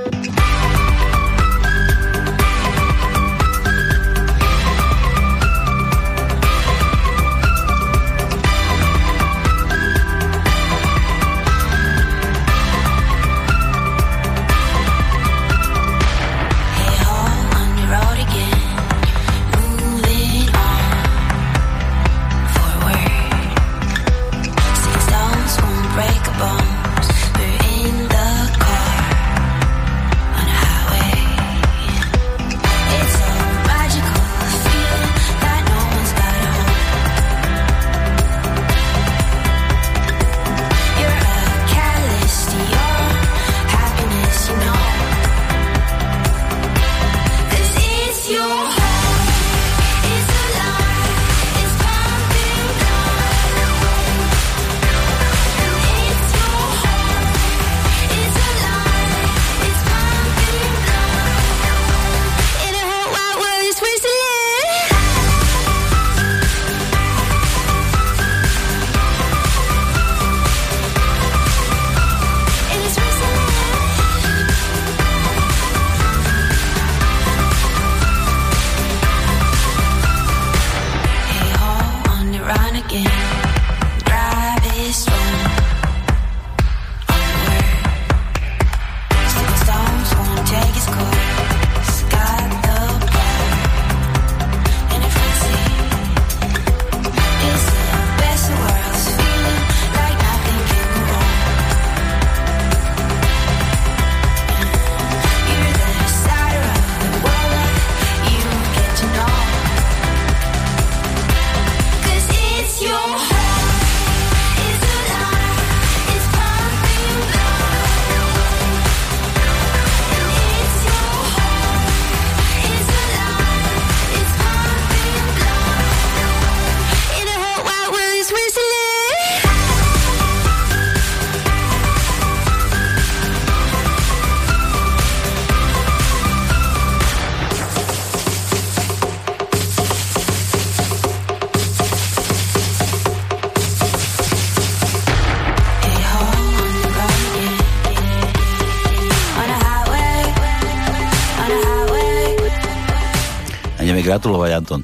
Gratulovať, Anton.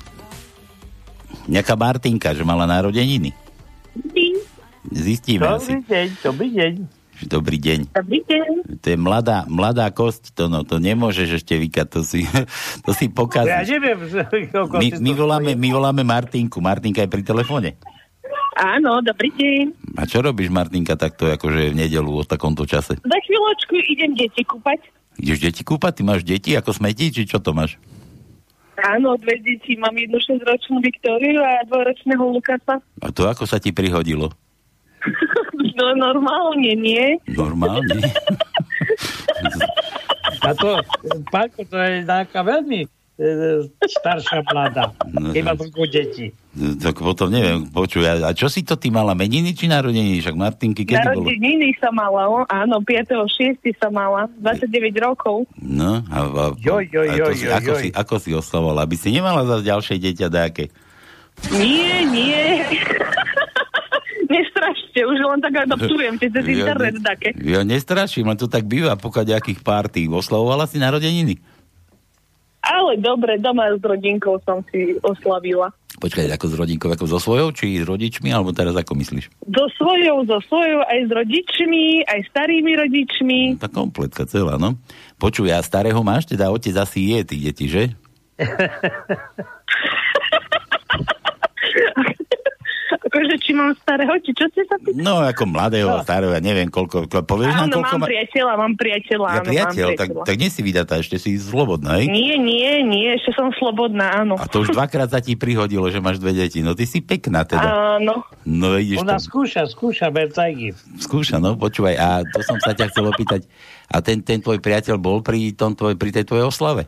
Nejaká Martinka, že mala narodeniny. Zistíme asi. Dobrý deň, dobrý deň. Dobrý deň. Dobrý deň. To je mladá, mladá kosť, to, no, to nemôžeš ešte vykať, to si, to si Ja pokazíš. neviem, koľko My, my, voláme, my voláme Martinku. Martinka je pri telefóne. Áno, dobrý deň. A čo robíš, Martinka, takto akože v nedelu o takomto čase? Za chvíľočku idem deti kúpať. Ideš deti kúpať? Ty máš deti ako smeti, či čo to máš? Áno, dve deti. Mám jednu 6-ročnú Viktóriu a dvojročného Lukasa. A to ako sa ti prihodilo? No normálne, nie? Normálne? A to, Pálko, to je taká veľmi staršia mladá. No, Keď má no. toľko detí. tak potom neviem, počuj, a, a čo si to ty mala, meniny či narodeniny? Však Martinky, kedy bolo? Narodeniny sa mala, áno, 5.6. sa mala, 29 rokov. No, a, a, Joj, joj, a to joj, si, joj, ako, joj. Si, ako si oslavovala? Aby si nemala zase ďalšie dieťa dáke. Nie, nie. Nestrašte, už len tak adaptujem cez internet také. Ja nestraším, len to tak býva po nejakých párty. Oslavovala si narodeniny? Ale dobre, doma s rodinkou som si oslavila. Počkaj, ako s rodinkou, ako so svojou, či s rodičmi, alebo teraz ako myslíš? So svojou, so svojou, aj s rodičmi, aj starými rodičmi. Tá kompletka celá, no. Počuj, a starého máš, teda otec asi je tých detí, že? Akože, či mám starého, či čo ste sa pýtali? No, ako mladého, starého, ja neviem, koľko, ko, povieš nám, Áno, koľko mám má... priateľa, mám priateľa, Ja áno, priateľ, mám tak, priateľa. tak nie si vydatá, ešte si slobodná, hej? Nie, nie, nie, ešte som slobodná, áno. A to už dvakrát sa ti prihodilo, že máš dve deti. No ty si pekná teda. Áno. No vidíš Ona to. skúša, skúša Bertajky. Skúša, no počúvaj. A to som sa ťa chcel opýtať. A ten, ten tvoj priateľ bol pri, tom tvoj, pri tej tvojej oslave?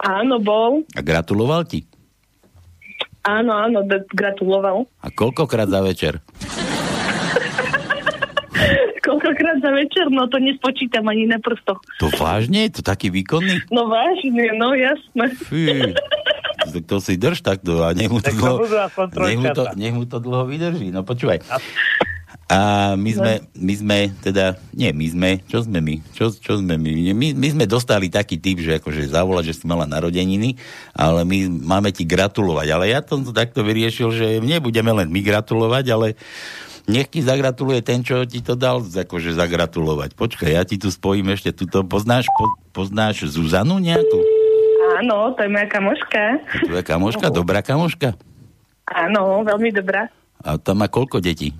Áno, bol. A gratuloval ti? Áno, áno, gratuloval. A koľkokrát za večer? Koľkokrát za večer, no to nespočítam ani na prstoch. To vážne? To taký výkonný? No vážne, no jasné. Fí. To, to si drž takto a nech mu to, Tak to dlho, nech mu to, nech mu to dlho vydrží. No počúvaj. A my sme, my sme teda, nie my sme, čo sme my? Čo, čo sme my? my? My sme dostali taký typ, že akože zavolať, že si mala narodeniny, ale my máme ti gratulovať. Ale ja som to takto vyriešil, že nebudeme len my gratulovať, ale nech ti zagratuluje ten, čo ti to dal, akože zagratulovať. Počkaj, ja ti tu spojím ešte tuto. Poznáš, po, poznáš Zuzanu nejakú? Áno, to je moja kamoška. Tvoja kamoška, dobrá kamoška? Áno, veľmi dobrá. A tam má koľko detí?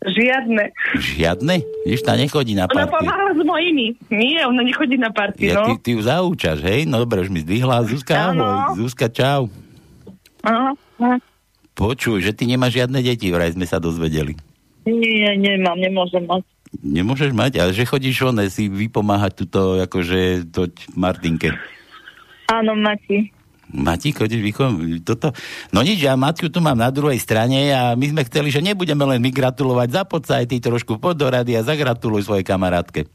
Žiadne. Žiadne? Vidíš, tá nechodí na Ona party. pomáha s mojimi. Nie, ona nechodí na party, Ja, no. ty, ty ju zaúčaš, hej? No dobre, už mi zdvihla. Zuzka, Áno. ahoj. Zuzka, čau. Áno. Počuj, že ty nemáš žiadne deti, vraj sme sa dozvedeli. Nie, nemám, nemôžem mať. Nemôžeš mať, ale že chodíš one si vypomáhať tuto, akože to Martinke. Áno, Mati. Mati, vychovať toto? No nič, ja Matku tu mám na druhej strane a my sme chceli, že nebudeme len my gratulovať, zapoď sa aj ty trošku pod do rady a zagratuluj svojej kamarátke.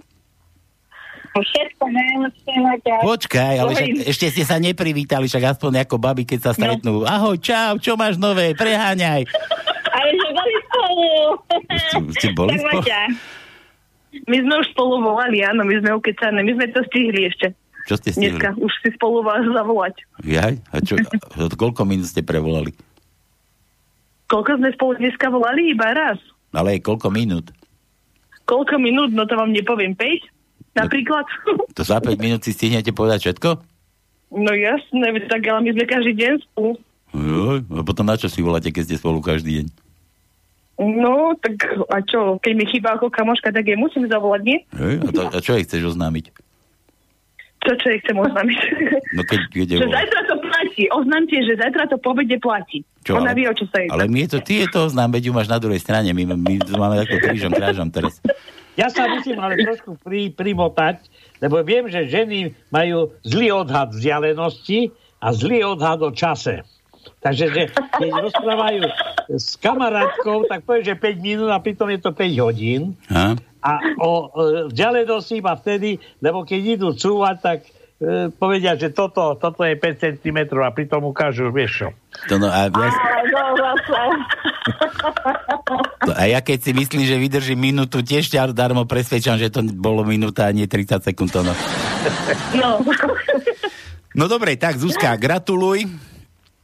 Všetko najlepšie, Maťa. Počkaj, ale však, ešte ste sa neprivítali, však aspoň ako baby, keď sa stretnú. No. Ahoj, čau, čo máš nové, preháňaj. Ale že boli spolu. Ste- ste boli Tak, spolu? Maťa. My sme už spolu volali, áno, my sme ukecané, my sme to stihli ešte. Čo ste stihli? Dneska už si spolu vás zavolať. Jaj? A čo, a koľko minút ste prevolali? Koľko sme spolu dneska volali? Iba raz. Ale koľko minút? Koľko minút? No to vám nepoviem. 5? Napríklad? To za 5 minút si stihnete povedať všetko? No jasné, veď tak ale my sme každý deň spolu. Joj, a potom na čo si voláte, keď ste spolu každý deň? No, tak a čo, keď mi chýba ako kamoška, tak jej musím zavolať, nie? Hej, a, to, a čo jej chceš oznámiť? Čo, čo jej chcem oznámiť? No keď, je že zajtra to platí. Oznámte, že zajtra to povede platí. Čo, Ona ale- vie, o čo sa jedná. Ale my je to, ty je to oznám, veď ju máš na druhej strane, my, my to máme takto krížom, krážom teraz. Ja sa musím ale trošku pri, primotať, lebo viem, že ženy majú zlý odhad vzdialenosti a zlý odhad o čase. Takže že keď rozprávajú s kamarátkou, tak povie, že 5 minút a pritom je to 5 hodín. Ha? A o e, vzdialenosti iba vtedy, lebo keď idú cúvať, tak e, povedia, že toto, toto je 5 cm a pritom ukážu, vieš čo. To no, a, ja, No, to, a ja keď si myslím, že vydržím minútu, tiež ťa darmo presvedčam, že to bolo minúta a nie 30 sekúnd. To no. No. no dobre, tak Zuzka, gratuluj.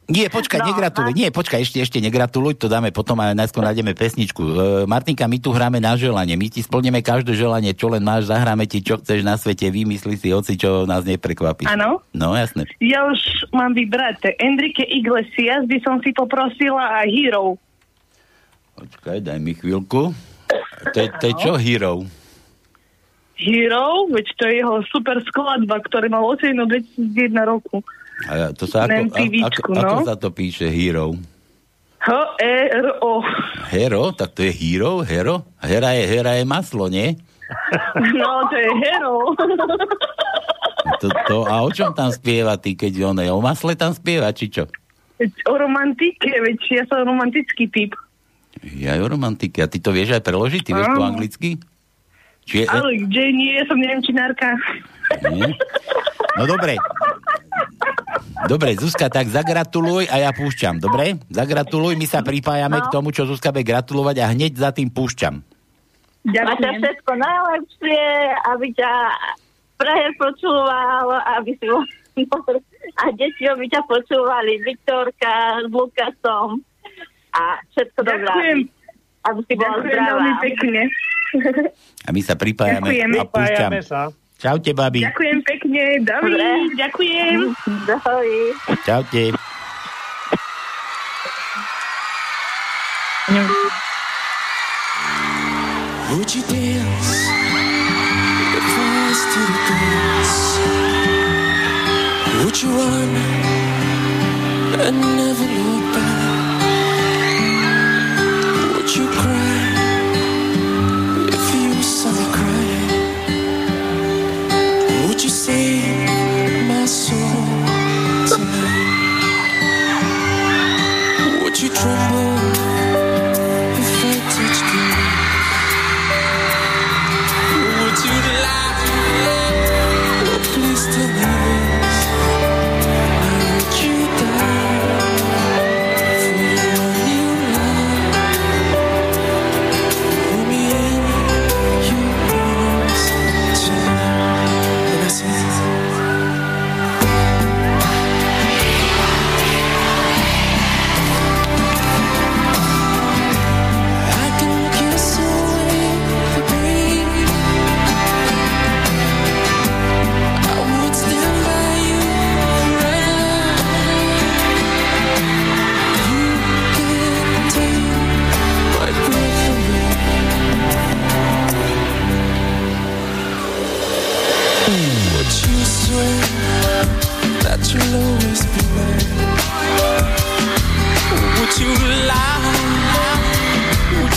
Nie, počkaj, no, negratuluj. Nie, počkaj, ešte, ešte negratuluj, to dáme potom a najskôr nájdeme pesničku. E, Martinka, my tu hráme na želanie. My ti splníme každé želanie, čo len máš, zahráme ti, čo chceš na svete, vymysli si, hoci čo nás neprekvapí. Áno. No, jasné. Ja už mám vybrať Enrique Iglesias, by som si poprosila a Hero. Počkaj, daj mi chvíľku. To je, čo, Hero? Hero, veď to je jeho super skladba, ktorý mal ocenenú 2001 roku. A to sa ako, a, MTVčku, ako, ako no. sa to píše Hero? H-E-R-O. Hero? Tak to je Hero? Hero? Hera je, hera je maslo, nie? No, to je Hero. To, to, a o čom tam spieva ty, keď on je? O masle tam spieva, či čo? O romantike, veď ja som romantický typ. Ja o romantike. A ty to vieš aj preložiť? Ty vieš po anglicky? Či je, Ale kde nie, som nemčinárka. nie? No dobre. Dobre, Zuzka, tak zagratuluj a ja púšťam, dobre? Zagratuluj, my sa pripájame No. k tomu, čo Zuzka bude gratulovať a hneď za tým púšťam. Máte všetko najlepšie, aby ťa Prahe počúval, aby si a deti by ťa počúvali, Viktorka s Lukasom a všetko dobré. Ďakujem. Aby si bola Ďakujem zdravá. veľmi pekne. A my sa pripájame Ďakujem. a púšťam. Pripájame sa. Čaute, babi. Ďakujem pekne, David, Dobre. ďakujem. Dovi. Čaute. Would you dance if I asked you to dance? Would you run and never 去触碰。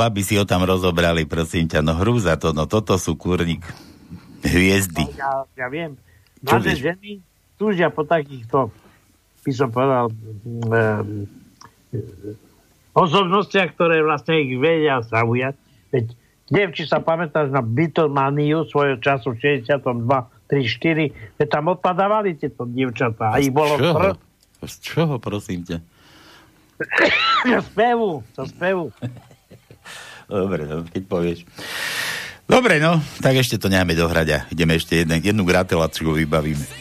baby si ho tam rozobrali, prosím ťa. No hrúza to, no toto sú kurník hviezdy. Ja, ja viem. Mladé ženy túžia po takýchto, by som povedal, um, osobnostiach, ktoré vlastne ich vedia zaujať. Veď neviem, či sa pamätáš na Beatlemaniu svojho času v 62. 3, 4, že tam odpadávali tieto dievčatá. A ich bolo čoho? pr... Z čoho, prosím ťa? zo spevu, zo spevu. Dobre, no, keď povieš. Dobre, no, tak ešte to necháme dohrať a ideme ešte jedne, jednu gratuláciu vybavíme.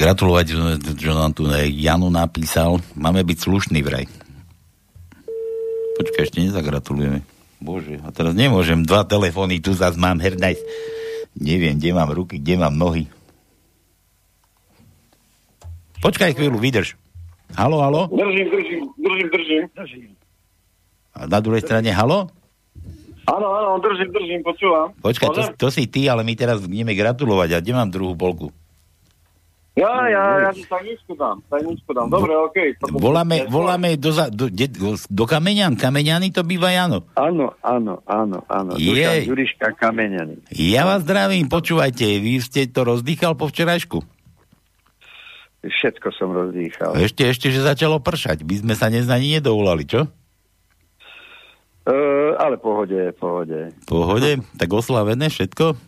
Gratulovať, že nám tu Janu napísal. Máme byť slušný vraj. Počkaj, ešte nezagratulujeme. Bože, a teraz nemôžem, dva telefóny, tu zase mám hernajs. Neviem, kde mám ruky, kde mám nohy. Počkaj chvíľu, vydrž. Halo, halo? Držím, držím, držím, držím. A na druhej strane, halo? Áno, áno, držím, držím, počúvam. Počkaj, to, to si ty, ale my teraz ideme gratulovať. A kde mám druhú polku? Ja, ja, ja tajničku dám, tajničku dám. Dobre, okej. Okay. Voláme, voláme do, za, do, de, do Kameňan. Kameňany to býva Jano. Áno, áno, áno, áno. Jej. Dušan Ďuriška Kameňany. Ja vás zdravím, počúvajte, vy ste to rozdýchal po včerajšku. Všetko som rozdýchal. Ešte, ešte, že začalo pršať. By sme sa dnes ani nedovolali, čo? Uh, ale pohode, pohode. Pohode? Tak oslavené všetko?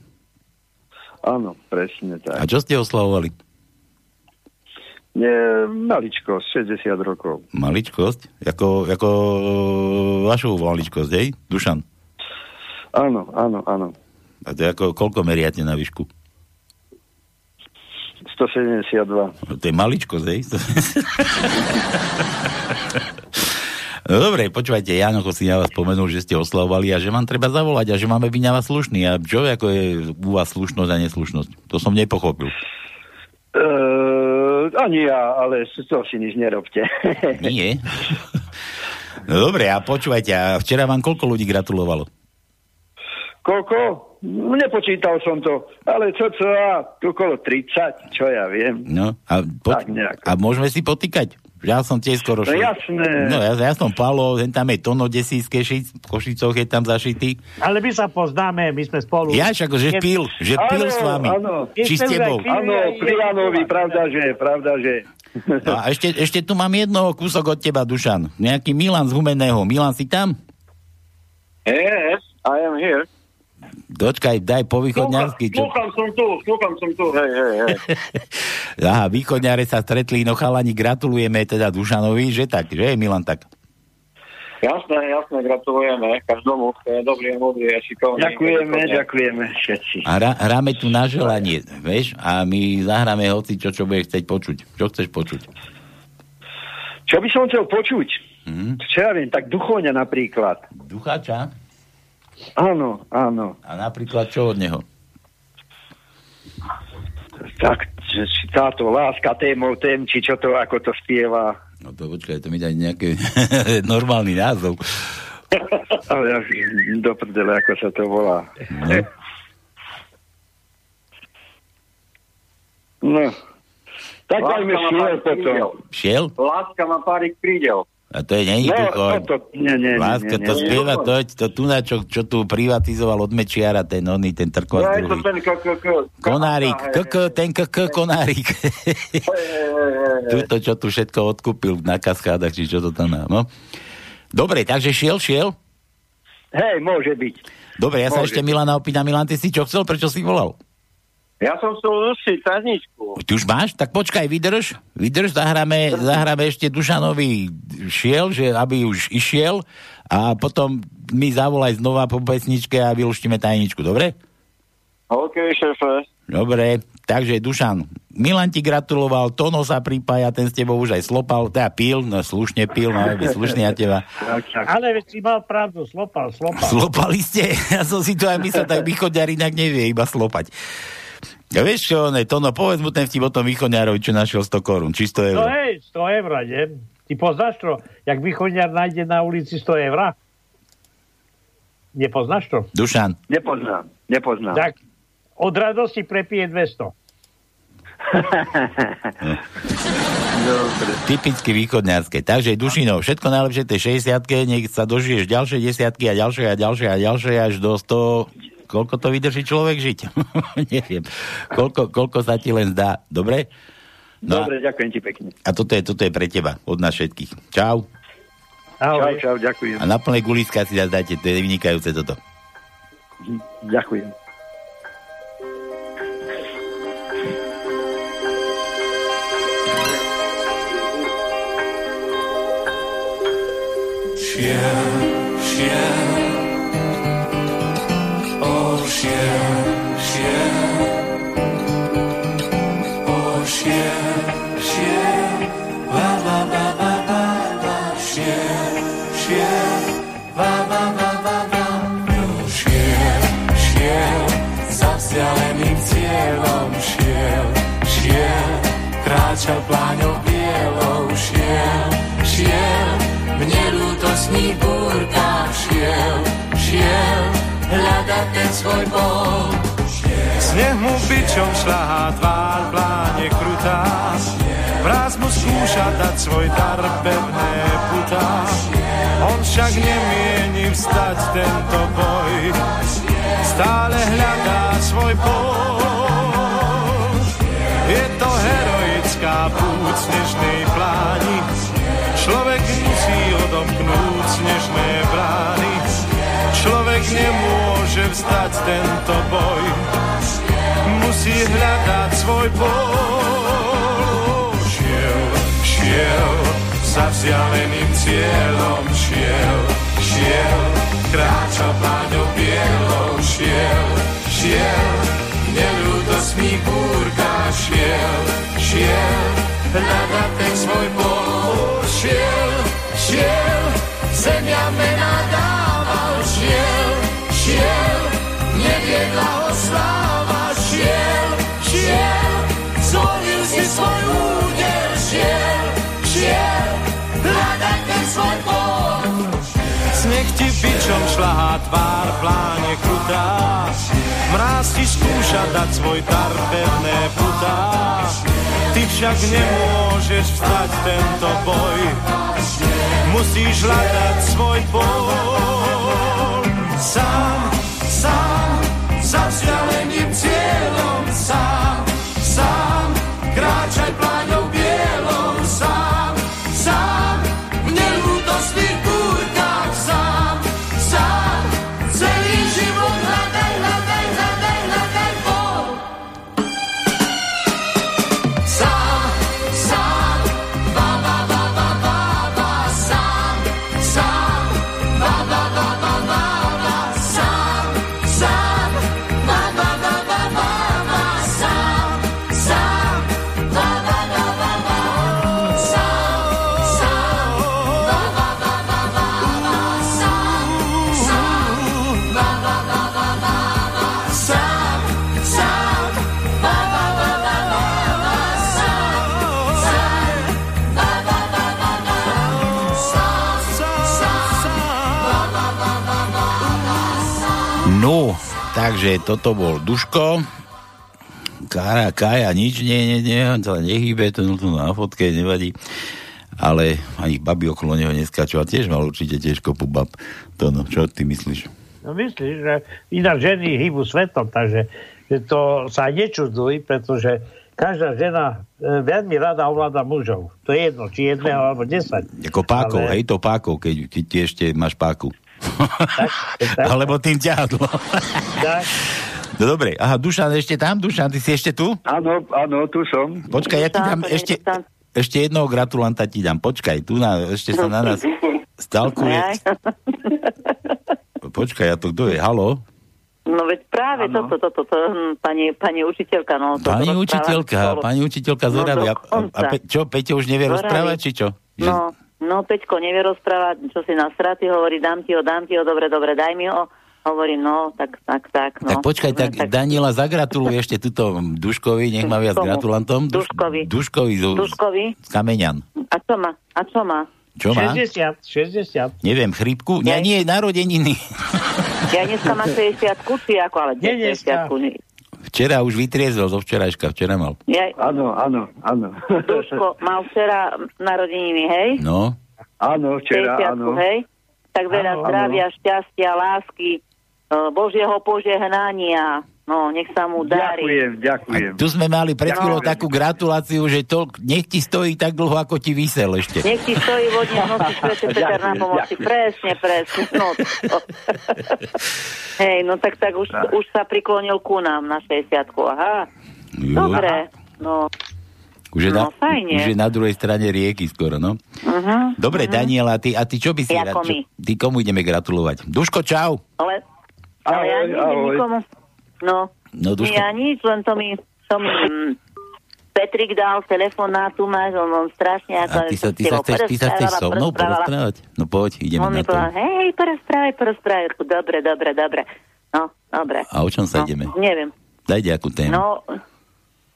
Áno, presne tak. A čo ste oslavovali? Nie, maličko, 60 rokov. Maličkosť? Jako, ako e, vašu maličkosť, hej? Dušan. Áno, áno, áno. A to je ako, koľko meriate na výšku? 172. No, to je maličkosť, hej? No dobre, počúvajte, Jano si na vás spomenul, že ste oslavovali a že vám treba zavolať a že máme byť na vás slušný. A čo ako je u vás slušnosť a neslušnosť? To som nepochopil. Uh, ani ja, ale to si nič nerobte. Nie. No dobre, a počúvajte, a včera vám koľko ľudí gratulovalo? Koľko? Nepočítal som to, ale čo, čo, a okolo 30, čo ja viem. No, a, po, a môžeme si potýkať? Ja som tiež skoro No šiel. jasné. No ja, ja som Palo, ten tam je Tono Desíske, v Košicoch je tam zašitý. Ale my sa poznáme, my sme spolu. Ja však, že pil, že pil s vami. Áno, Či s tebou. Áno, pri Janovi, pravda, že, pravda, že. No a ešte, ešte tu mám jedno kúsok od teba, Dušan. Nejaký Milan z Humeného. Milan, si tam? Yes, I am here. Dočkaj, daj po východňarsky. Čo... Slúcham som tu, slúcham som tu, hej, hej, hej. Aha, východňare sa stretli, no chalani, gratulujeme teda Dušanovi, že tak, že je Milan tak? Jasné, jasné, gratulujeme každomu, kto je dobrý modrý a šikovný. Ďakujeme, ďakujeme všetci. A hra, hráme tu na želanie, vieš? A my zahráme hoci, čo, čo bude chcieť počuť. Čo chceš počuť? Čo by som chcel počuť? Mhm. Čo ja viem, tak Duchoňa napríklad. Duchača? Áno, áno. A napríklad čo od neho? Tak, či táto láska témou tém, či čo to, ako to spieva. No to počkaj, to mi daj nejaký normálny názov. Ale ja do prdele, ako sa to volá. No. No. Tak Láska dajme šiel pár potom. krídel. Šiel? Láska má párik prídel. A to je není No, to, nie, nie, Láska, nie, to nie. spieva to, to tu na čo, tu privatizoval od Mečiara, ten oný, ten No je to druhý. ten k, k, k, Konárik, KK, ten KK konárik. Tuto, čo tu všetko odkúpil na kaskádach, či čo to tam má. No. Dobre, takže šiel, šiel. Hej, môže byť. Dobre, ja sa Môže. ešte Milana opýtam. Milan, ty si čo chcel? Prečo si volal? Ja som chcel ušiť tajničku. Ty už máš? Tak počkaj, vydrž. Vydrž, zahráme, zahráme ešte Dušanovi šiel, že aby už išiel a potom mi zavolaj znova po pesničke a vylúštime tajničku, dobre? OK, šéfe. Dobre, takže Dušan, Milan ti gratuloval, Tono sa pripája, ten s tebou už aj slopal, teda pil, no slušne pil, máme byť slušný na teba. Ale veď si mal pravdu, slopal, slopal. Slopali ste? Ja som si to aj myslel, tak východňar inak nevie iba slopať. Ja vieš čo, ne, Tono, povedz mu ten vtip o tom východňarovi, čo našiel 100 korún, či 100 No eur. hej, 100 eur, nie? Ty poznáš to, jak východňar nájde na ulici 100 eur? Nepoznáš to? Dušan. Nepoznám, nepoznám. Tak od radosti prepije 200. Typicky východňarské. Takže Dušino, všetko najlepšie tej 60 nech sa dožiješ ďalšie desiatky a ďalšie a ďalšie a ďalšie až do 100... Koľko to vydrží človek žiť? Neviem. Koľko, koľko sa ti len zdá. Dobre? No Dobre, ďakujem ti pekne. a toto je, toto je pre teba, od nás všetkých. Čau. Čau, čau, ďakujem. A na plnej guliska si zase dajte, to je vynikajúce toto. Ďakujem. Šiel, šiel, kráčal pláňou bielou, šiel, šiel, v nelútostných búrkach šiel, šiel, hľadať ten svoj bol. Sneh mu bičom šľahá tvár, pláne krutá. Vraz mu skúša dať svoj dar pevné putá. On však nemieni vstať tento boj, stále hľadá svoj pol. Je to heroická púť snežnej pláni, človek musí odomknúť snežné brány. Človek nemôže vstať tento boj, musí hľadať svoj pol. Šiel, šiel, za vzdialeným cieľom šiel, šiel, kráčal pláňou bielou, šiel, šiel, v neľútostných búrkach šiel, šiel, hľadať ten Sneh ti bičom šľahá tvár, pláne krutá. Mráz ti skúša dať svoj dar, pevné putá. Ty však nemôžeš vstať tento boj. Musíš hľadať svoj bol. Sám, sám, za vzdialeným cieľom. Sám, sám, kráčaj pláňou No, takže toto bol Duško. Kára, Kaja, nič nie, nie, nie, on sa nehýbe, to tu na fotke, nevadí. Ale ani baby okolo neho neskáču a tiež mal určite tiež kopu bab. To no, čo ty myslíš? No myslíš, že inak ženy hýbu svetom, takže že to sa nečudzuj, pretože každá žena e, veľmi rada ovláda mužov. To je jedno, či jedného alebo desať. Ako pákov, Ale- hej, to pákov, keď ty, ešte máš páku. Alebo tým ťahadlo. Tak. No dobre, aha, Dušan ešte tam? Dušan, ty si ešte tu? Áno, áno, tu som. Počkaj, ja ti dám ešte, ešte jednoho gratulanta ti dám. Počkaj, tu na, ešte sa na nás stalkuje. Počkaj, ja to kto je? Halo? No veď práve toto, toto, toto, hm, pani, pani učiteľka, no. to Pani učiteľka, pani učiteľka z No Oravy. A, a, pe, čo, Peťo už nevie rozprávať, či čo? Že- No, no Peťko nevie rozprávať, čo si na straty hovorí, dám ti ho, dám ti ho, dobre, dobre, daj mi ho. Hovorí, no, tak, tak, tak, no. Tak počkaj, tak, Daniela zagratuluje ešte tuto Duškovi, nech má viac Komu? gratulantom. Duš- Duškovi. Duškovi z, Duškovi. z Kameňan. A čo má? A čo má? Čo má? 60, 60. Neviem, chrípku? Nie, nie, narodeniny. Ja dneska mám 60 či ako, ale Nie 60 nie. Včera už vytriezol zo včerajška, včera mal. Ja, Áno, áno, áno. Duško mal včera narodeniny, hej? No, Áno, včera, 60, áno. hej? Tak veľa Áno, zdravia, šťastia, lásky, e, Božieho požehnania. No, nech sa mu darí. Ďakujem, ďakujem. tu sme mali pred chvíľou Ďakujem. takú gratuláciu, že to, nech ti stojí tak dlho, ako ti vysel ešte. Nech ti stojí vodne v noci Svetý Peter na pomoci. ďakujem. Presne, presne. No. Hej, no tak, tak už, už sa priklonil ku nám na 60 Aha, Jo. dobre. No, Už je, na, No, fajne. už je na druhej strane rieky skoro, no. uh-huh. Dobre, Daniela, a ty, a ty čo by si Jako rád? Čo, ty komu ideme gratulovať? Duško, čau. ale, ale ja Ahoj, neviem ahoj. nikomu. No, No, Duško, ja nič, len to mi, to mi mm, Petrik dal telefonátu, máš, on, on strašne ako... a ty sa, ty sa, chceš, ty sa chceš so mnou porozprávať? No poď, ideme On na mi to. povedal, hej, porozprávaj, porozprávaj. Dobre, dobre, dobre. No, dobre. A o čom sa no, ideme? Neviem. Daj nejakú tému. No,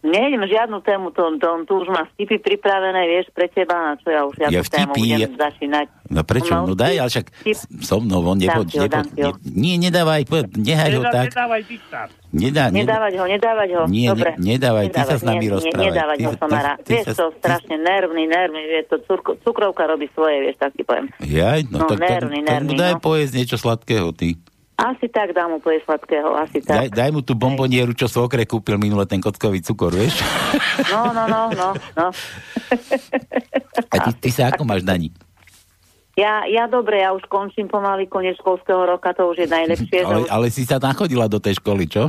nejdem žiadnu tému, to, to, tu už má vtipy pripravené, vieš, pre teba, na čo ja už žiadnu Ja tému vtipy, budem ja- začínať. No prečo? No, No daj, ale však vtip. so mnou, on nepoď, ho, ho. ne, nie, nedávaj, poď, nehaj ho Nedá- tak. Nedávaj diktát. Nedá, nedá, Nedávať ho, nedávať ho. Nie, Dobre. ne- nedávaj, ty sa s nami nie, rozprávaj. Nedávať Ty ho, Somara. ty- ty Vieš, sa- to strašne nervný, nervný, vieš, to curko, cukrovka robí svoje, vieš, tak ti poviem. Jaj, no, No, tak, tak, nervný, tak mu nervný, daj no. pojesť niečo sladkého, ty. Asi tak dám mu poje sladkého, asi Daj, tak. daj mu tú bombonieru, čo svokre kúpil minule ten kockový cukor, vieš? No, no, no, no, no. A ty, ty sa ako máš, Dani? Ja, ja dobre, ja už končím pomaly koniec školského roka, to už je najlepšie. Ale, ale si sa nachodila do tej školy, čo?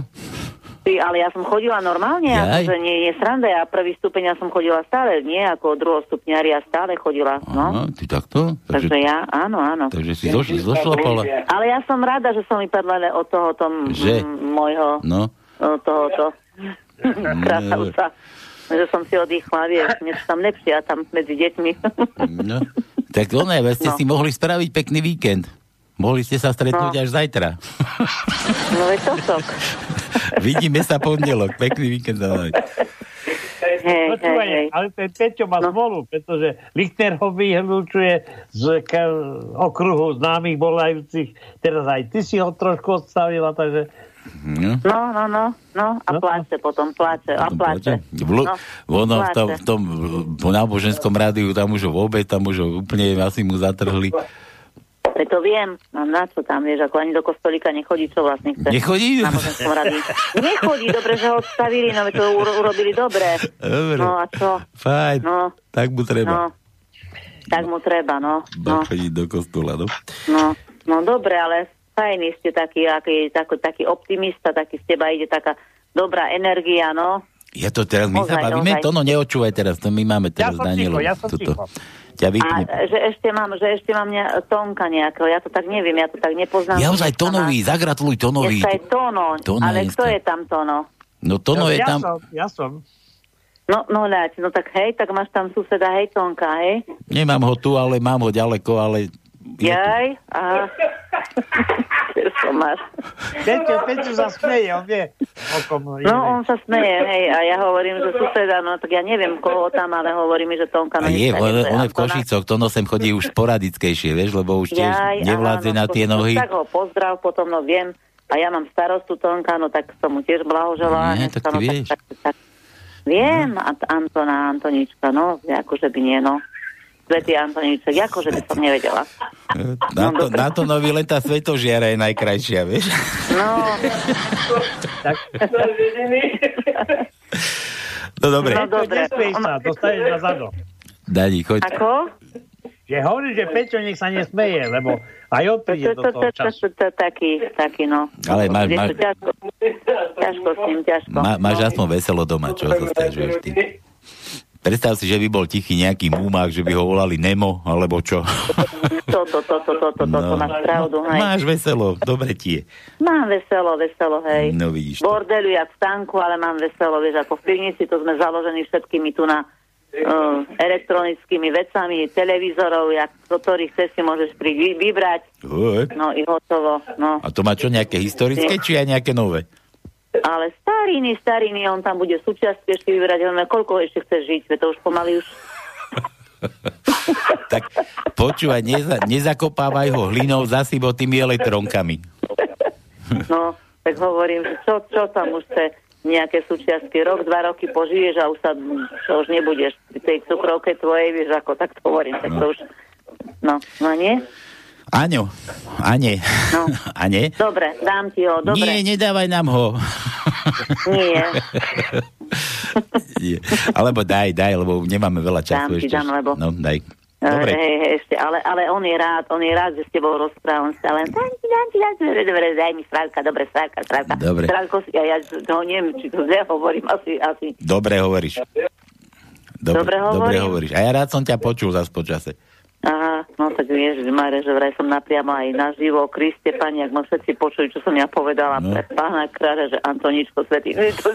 Ty, ale ja som chodila normálne, Jaj. akože nie, nie sranda, ja prvý stupeň ja som chodila stále, nie ako druhostupňari, ja stále chodila, no. Aha, ty takto? Takže Takže, ja, áno, áno. takže si zoš, zošlapala. Ale ja som rada, že som vypadla od toho tom Že? mm, môjho, No, od tohoto krasavca. Že som si oddychla, vieš, niečo tam lepšie a tam medzi deťmi. no. Tak ono, je, ste No. si mohli spraviť pekný víkend. Mohli ste sa stretnúť No. až zajtra. no veď to sok. Vidíme sa pondelok. Pekný víkend za. Hej, Počúvaj, hej. ale ten Peťo má No. smolu, pretože Lichter ho vyhľúčuje z okruhu známych bolajúcich. Teraz aj ty si ho trošku odstavila, takže No. No, no, no, no, a pláče potom, pláče, a pláče. V, No, ono v tom, pláče. v tom po náboženskom rádiu, tam už vôbec, tam už ho úplne asi mu zatrhli. Veď to viem, no na čo tam, vieš, ako ani do kostolíka nechodí, čo vlastne chce. Nechodí? Na. Nechodí, dobre, že ho odstavili, no to uro- urobili dobre. Dobre. No a čo? Fajn, No, tak mu no, treba. tak mu treba, no. No. No, chodiť do kostola, no. no, no dobre, ale fajný ste taký, aký, taký, taký optimista, taký z teba ide taká dobrá energia, no. Ja to teraz, my sa Ozaj, bavíme, ozaj. to no neočúvaj teraz, to my máme Ja teraz som Danielu. ticho, ja som Tuto. ticho. Ťa A vypne. že ešte mám, že ešte mám ne, tónka nejakého, ja to tak neviem, ja to tak nepoznám. Ja ozaj Tonovi, zagratuluj Tonovi. Dneska je Tono, Tono ale je kto je tam Tono? No Tono je ja tam, som, ja som. No, no ľaď, no tak hej, tak máš tam suseda, hej, Tonka, hej? nemám ho tu, ale mám ho ďaleko, ale je. Jaj, aha. Peťo, Peťo sa smeje, on vie. No, on sa smeje, hej, a ja hovorím, že suseda, no tak ja neviem, koho tam, ale hovorí mi, že Tonka, A no je, on, on je v. Košicoch, Tono sem chodí už sporadickejšie, vieš, lebo už tiež Jaj, nevládze áno, na tie no, nohy. Tak ho pozdrav, potom, no viem, a ja mám starostu Tonka, no tak som mu tiež blahoželala. Nie, tak ty no, vieš. Tak, tak, tak. Viem, a Antona, Antonička, no, akože by nie, no. Svetý Antoniček, akože by som nevedela. Na, to, No, na to novi len tá svetožiara je najkrajšia, vieš. No, No dobre, no dobre. Sa, dostaneš na zado. Dani, choď. Ako? Že hovorí, že Peťo nech sa nesmeje, lebo aj on To, príde to, do to, toho to, to, času. to, to, taký, taký, no. Ale máš- máš- ťažko, ťažko s ním, ťažko. Má, máš aspoň veselo doma, čo sa stiažuješ ty. Predstav si, že by bol tichý nejaký múmák, že by ho volali Nemo, alebo čo. To, to, to, to, to, to, to, to máš pravdu, hej. Máš veselo, dobre ti je. Mám veselo, veselo, hej. No vidíš to. Bordelu jak v stanku, ale mám veselo, vieš, ako v pivnici, to sme založení všetkými tu na uh, elektronickými vecami, televízorov, jak, do ktorých chceš si môžeš vy- vybrať, Oj. no i hotovo, no. A to má čo, nejaké historické, či aj nejaké nové? Ale stariny, stariny, on tam bude súčasť ešte vybrať, on koľko ešte chce žiť, to už pomaly už Tak počúvaj, neza, nezakopávaj ho hlinou, zasybo tými elektronkami. No, tak hovorím, že čo, čo tam už chce nejaké súčiastky, rok, dva roky požiješ a už sa, už nebudeš pri tej cukrovke tvojej, vieš ako, tak to hovorím, tak to už, no, no nie? Aňo, Ane, No. Ane, Dobre, dám ti ho, dobre. nie, nedávaj nám ho. Nie. Nie. Alebo daj, daj, lebo nemáme veľa času Dám ti, ešte. dám, lebo- No, daj. Dobre. Dobre. Hej, hej, ešte, ale, ale on je rád, on je rád, že s tebou rozpráva, on sa len dám ti, dám ti, dám ti, dobre, dobre, daj mi strávka, dobre, strávka, strávka. Dobre. Strávko ja, ja to neviem, či to zle hovorím, asi, asi. Dobre hovoríš. Dobre, Dobre hovorím? dobre hovoríš. A ja rád som ťa počul zase počase. Aha, no tak vieš, Mare, že vraj som napriamo aj naživo, Kriste, pani, ak ma všetci počuli, čo som ja povedala No. pre pána kráľa, že Antoničko Svetý. To,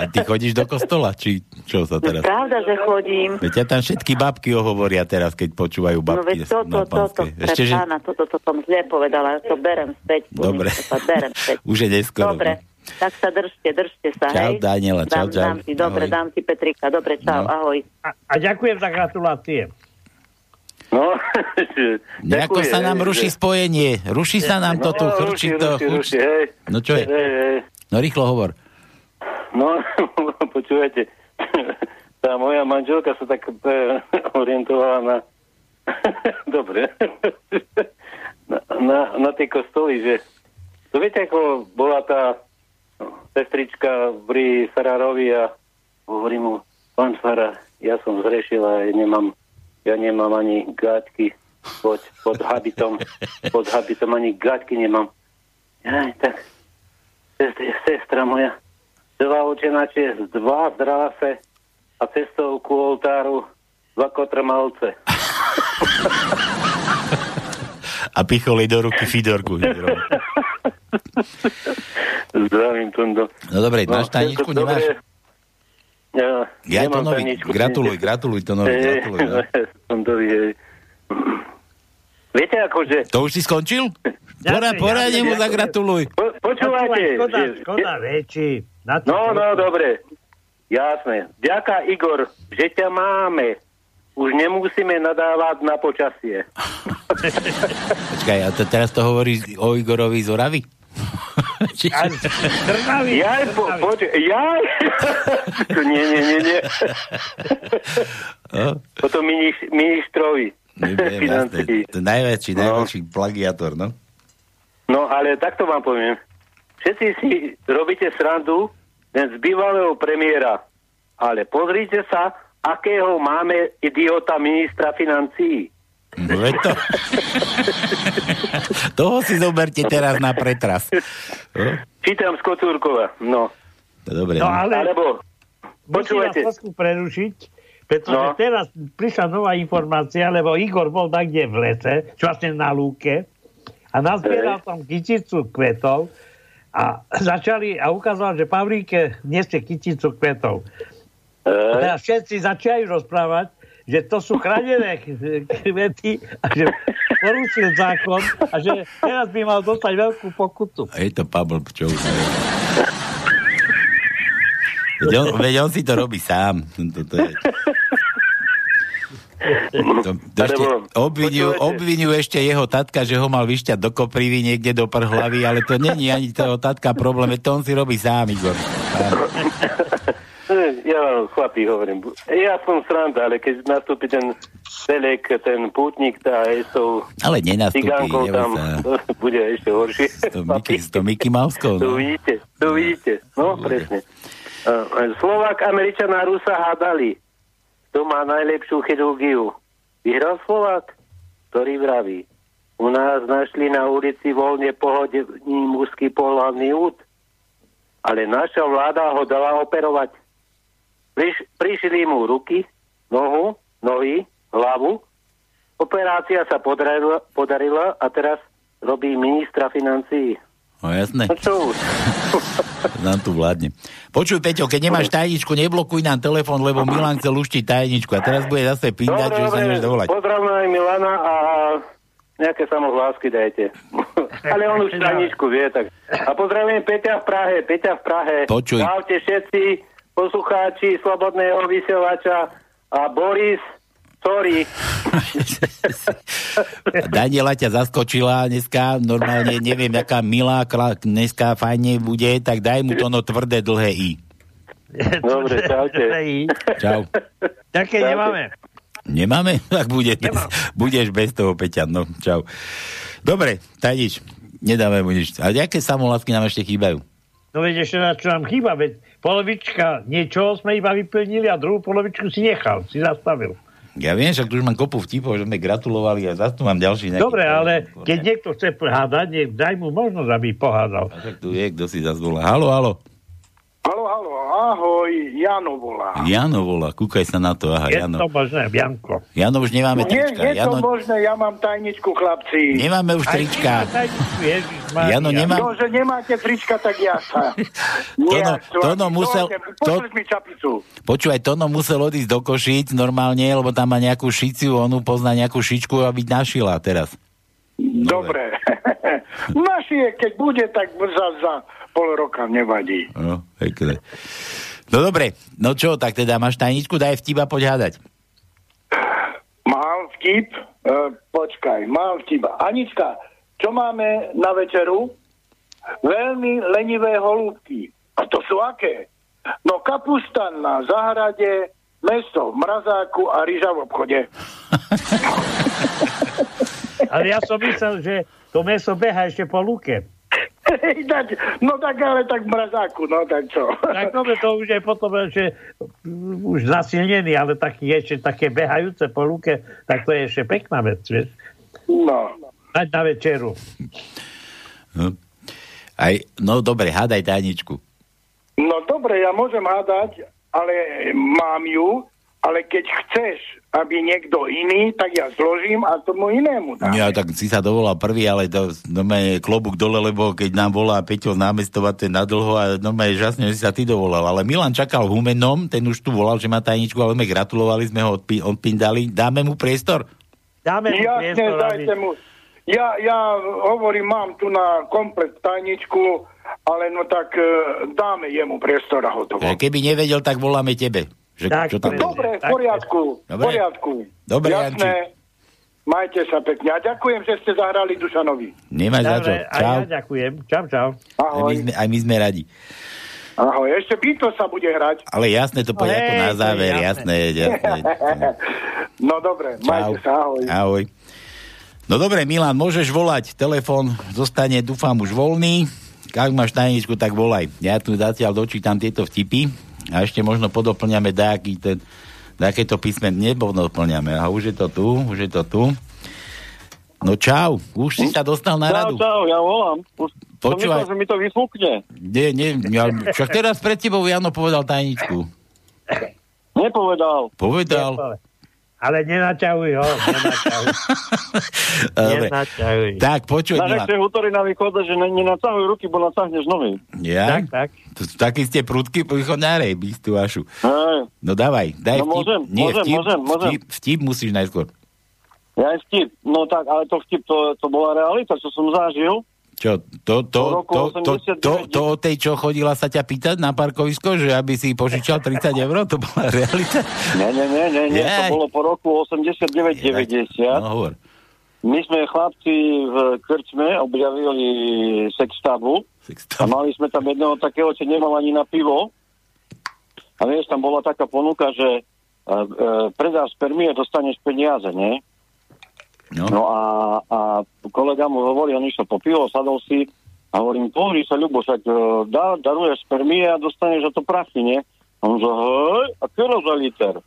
A ty chodíš do kostola, či čo sa teraz... Pravda, že chodím. Veď ťa tam všetky babky ohovoria teraz, keď počúvajú No babky veď toto, toto, pre Ešte, že pána, toto, to som zle povedala, to berem späť. Dobre. To sa berem späť. už je neskoro. Dobre, tak sa držte, držte sa, Čau, hej. Daniela, čau, dám, čau. Dám ti, dobre, Ahoj. dám ti Petrika, dobre, čau, No. ahoj. A, a ďakujem za gratulácie. No, Nejako sa nám ruší spojenie. Ruší sa nám to tu, No, ruší, to. ruší, ruší, hej. No čo je? Hej, hej. No rýchlo hovor. No, počúvajte, tá moja manželka sa tak e, orientovala na... Dobre. na, na, na tie kostoly, že... To viete, ako bola tá sestrička pri Farárovi a hovorí mu, pán Farár, ja som zrešila, ja nemám, ja nemám ani gáťky pod, pod habitom, pod habitom ani gáťky nemám. Aj, tak, sestra, sestra moja, dva očenače, dva zdráse a cestou ku oltáru dva kotrmalce. A picholi do ruky Fidorku. Zdravím, Tundo. No dobre, máš tajničku, nemáš? Ja, Ja to tajničku. Gratuluj, gratuluj to nový. Hej, Gratuluj, no. Hej. Viete, akože... To už si skončil? Pora, poradne mu zagratuluj. Po, počúvajte. Škoda, škoda väčší. No, to- no, dobre. Jasné. Ďaká, Igor, že ťa máme. Už nemusíme nadávať na počasie. Počkaj, a to, teraz to hovoríš o Igorovi z Oravy? Či- Jaj, po, poč- jaj. nie, nie, nie, nie. No, Toto miniš- ministrovi. To najväčší, najväčší plagiátor, no. No, ale takto vám poviem. Všetci si robíte srandu len z bývalého premiéra. Ale pozrite sa, akého máme idiota ministra financií. No, veď to... Toho si zoberte teraz na pretras. No, Čítam z Kocúrkova. No. to dobre. No No, ale Alebo, musím počúvajte. trošku prerušiť, pretože No. teraz prišla nová informácia, lebo Igor bol niekde v lese, čo vlastne na lúke, a nazbieral tam kyticu kvetov a začali a ukázal, že Pavlíke nesie kyticu kvetov. A teraz všetci začali rozprávať, že to sú chránené kvety a že porušil zákon a že teraz by mal dostať veľkú pokutu. a je to už neviem. Veď on, veď on si to robí sám. To, to je... To, to ešte obviniu, obviniu ešte jeho tatka, že ho mal vyšťať do koprivy niekde do prhlavy, ale to není ani toho tatka problém, to on si robí sám, Igor. Sám. Ja vám, chlapí, hovorím. Ja som sranda, ale keď nastúpi ten Selek, ten pútnik, tá aj s tou Ale cigánkou tam, to bude ešte horšie. S to Mickey, s to Mickey Mouskou, To no. vidíte, to vidíte. No, presne. Slovák, Američan a Rusa hádali. Kto má najlepšiu chirurgiu? Vyhral Slovák? Ktorý vraví? U nás našli na ulici voľne pohodný mužský pohľadný úd. Ale naša vláda ho dala operovať. Priš, prišli mu ruky, nohu, nohy, hlavu. Operácia sa podarila, podarila a teraz robí ministra financií. No jasné, No čo už? nám tu vládne. Počuj, Peťo, keď nemáš tajničku, neblokuj nám telefón, lebo Milan chce luštiť tajničku a teraz bude zase pindať, že sa nemôže dovolať. Pozdravujem aj Milana a nejaké samohlásky dajte. Ale on už tajničku vie, tak. A pozdravujem Peťa v Prahe, Peťa v Prahe. Počuj. Čaute všetci poslucháči Slobodného vysielača a Boris sorry. Daniela ťa zaskočila dneska, normálne neviem, aká milá kla- dneska fajne bude, tak daj mu to no tvrdé dlhé I. Dobre, čaute. Čau. Také nemáme. Nemáme? Tak bude, budeš bez toho, Peťa, no, čau. Dobre, tak nič, nedáme mu nič. A aké samolásky nám ešte chýbajú? No veď ešte na čo nám chýba, veď polovička niečoho sme iba vyplnili a druhú polovičku si nechal, si zastavil. Ja viem, však tu už mám kopu vtipov, že sme gratulovali a zase tu mám ďalší nejaký... Dobre, ale keď niekto chce pohádať, daj mu možnosť, aby pohádal. Tak tu je, kto si zase volá. Halo, halo. Halo, halo, ahoj, Jano volá. Jano volá, kúkaj sa na to. Aha, Je Jano. to možné, Bianko. Jano, už nemáme Nie, trička. je to Jano, možné, ja mám tajničku, chlapci. nemáme už trička. Jano, nemám... No, že nemáte trička, tak ja sa. Tono, Tono musel... To, počúvaj, Tono musel odísť do Košíc normálne, lebo tam má nejakú šiciu, onu pozná nejakú šičku, aby našila teraz. Dobre. Našie, keď bude, tak za, za pol roka nevadí. No, pekne. No dobre, no čo, tak teda máš tajničku, daj vtiba, poď hádať. Mám vtip? E, počkaj, mám vtip. Anička, čo máme na večeru? Veľmi lenivé holúbky. A to sú aké? No kapusta na zahrade, meso v mrazáku a ryža v obchode. Ale ja som myslel, že to meso beha ešte po. Tak, no tak ale tak mrazáku, no tak čo? Tak dobre, to už je potom, že mm, už zasilnený, ale taký ešte také behajúce po lúke, tak to je ešte pekná vec, vieš. No. Dať na večeru. No. Aj, no dobre, hádaj tajničku. No dobre, ja môžem hádať, ale mám ju, ale keď chceš, aby niekto iný, tak ja zložím a tomu inému dám. Ja tak si sa dovolal prvý, ale to normálne klobúk dole, lebo keď nám volá Peťo z námestova, ten nadlho a normálne žasne, že si sa ty dovolal. Ale Milan čakal v Humennom, ten už tu volal, že má tajničku, ale sme gratulovali, sme ho odpi- odpindali. Dáme mu priestor? Dáme mu Jasne, priestor, dajte mu. Ja, ja hovorím, mám tu na komplet tajničku, ale no tak e, dáme jemu priestor a hotovo. Že keby nevedel, tak voláme tebe. Že, Tak, čo tam Dobre, v poriadku, v poriadku. Dobre, Jasné. Majte sa pekne. A ďakujem, že ste zahrali Dušanovi. Nemáš za čo. Čau. ja ďakujem. Čau, čau. Aj my, Ahoj. sme, aj my sme radi. Ahoj. Ešte Beatles sa bude hrať. Ale jasné, to povedať ako na záver, jasné. jasné, jasné. no dobre, majte sa. Ahoj. Ahoj. No dobre, Milan, môžeš volať. Telefón zostane, dúfam, už voľný. Ak máš tajničku, tak volaj. Ja tu zatiaľ dočítam tieto vtipy a ešte možno podoplňame nejaký ten, nejaké to písmen nepodoplňame. A už je to tu, už je to tu. No čau, už si sa dostal na Čau, radu. čau, ja volám. Už som Počúvaj. myslel, že mi to vyfúkne. Nie, nie, ja, však teraz pred tebou Jano povedal tajničku. Nepovedal. Povedal. Ale nenaťahuj ho, nenaťahuj. Nenaťahuj. Tak, počuj, Na nechce útory na východe, že ne- nenacahuj ruky, bo nacahneš nohy. Ja? Tak, tak. To, takí ste prudky prichodnárej, bystú vašu. Hej. No dávaj, daj No vtip. môžem, Nie, môžem, vtip, môžem, môžem. Vtip, vtip musíš najskôr. Ja aj vtip. No tak, ale to vtip, to, to bola realita, čo som zažil. Čo, to, to, to, to, to, 89. to, o tej, čo chodila sa ťa pýtať na parkovisko, že aby si požičal 30 eur, to bola realita? Nie, nie, nie, nie, nie. To bolo po roku 89-90. No hovor. My sme chlapci v krčme objavili sextabu a mali sme tam jedného takého, čo nemal ani na pivo. A vieš, tam bola taká ponuka, že uh, uh, predáš spermie, dostaneš peniaze, nie? No. no a, a kolega mu hovorí, on išiel po pivo, sadol si a hovorím, pozri sa, Ľubo, však uh, dá, daruješ spermie a dostaneš za to prachy, nie? A on že, hej, a kero za liter?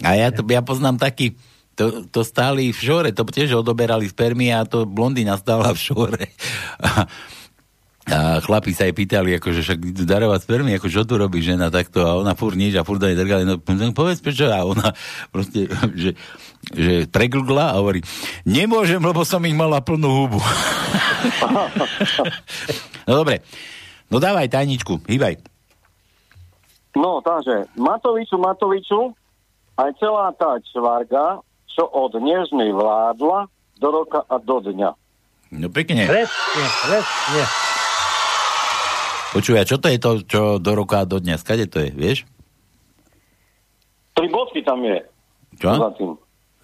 A ja, to, ja poznám taký, to, to stáli v šore, to tiež odoberali spermie a to blondína stála v šore. A, chlapi sa jej pýtali, akože však darovať spermie, ako čo tu robí žena takto a ona furt nič a furt aj drgali, no no, povedz prečo a ona proste, že, že preglgla a hovorí, nemôžem, lebo som ich mala plnú hubu. no dobre, no dávaj tajničku, hýbaj. No, takže Matoviču, Matoviču, aj celá tá čvarga, čo od Nežnej vládla do roka a do dňa. No pekne. Presne, presne. Počuj, a čo to je to, čo do roka a do dňa? Skade to je, vieš? Tri bodky tam je. Čo?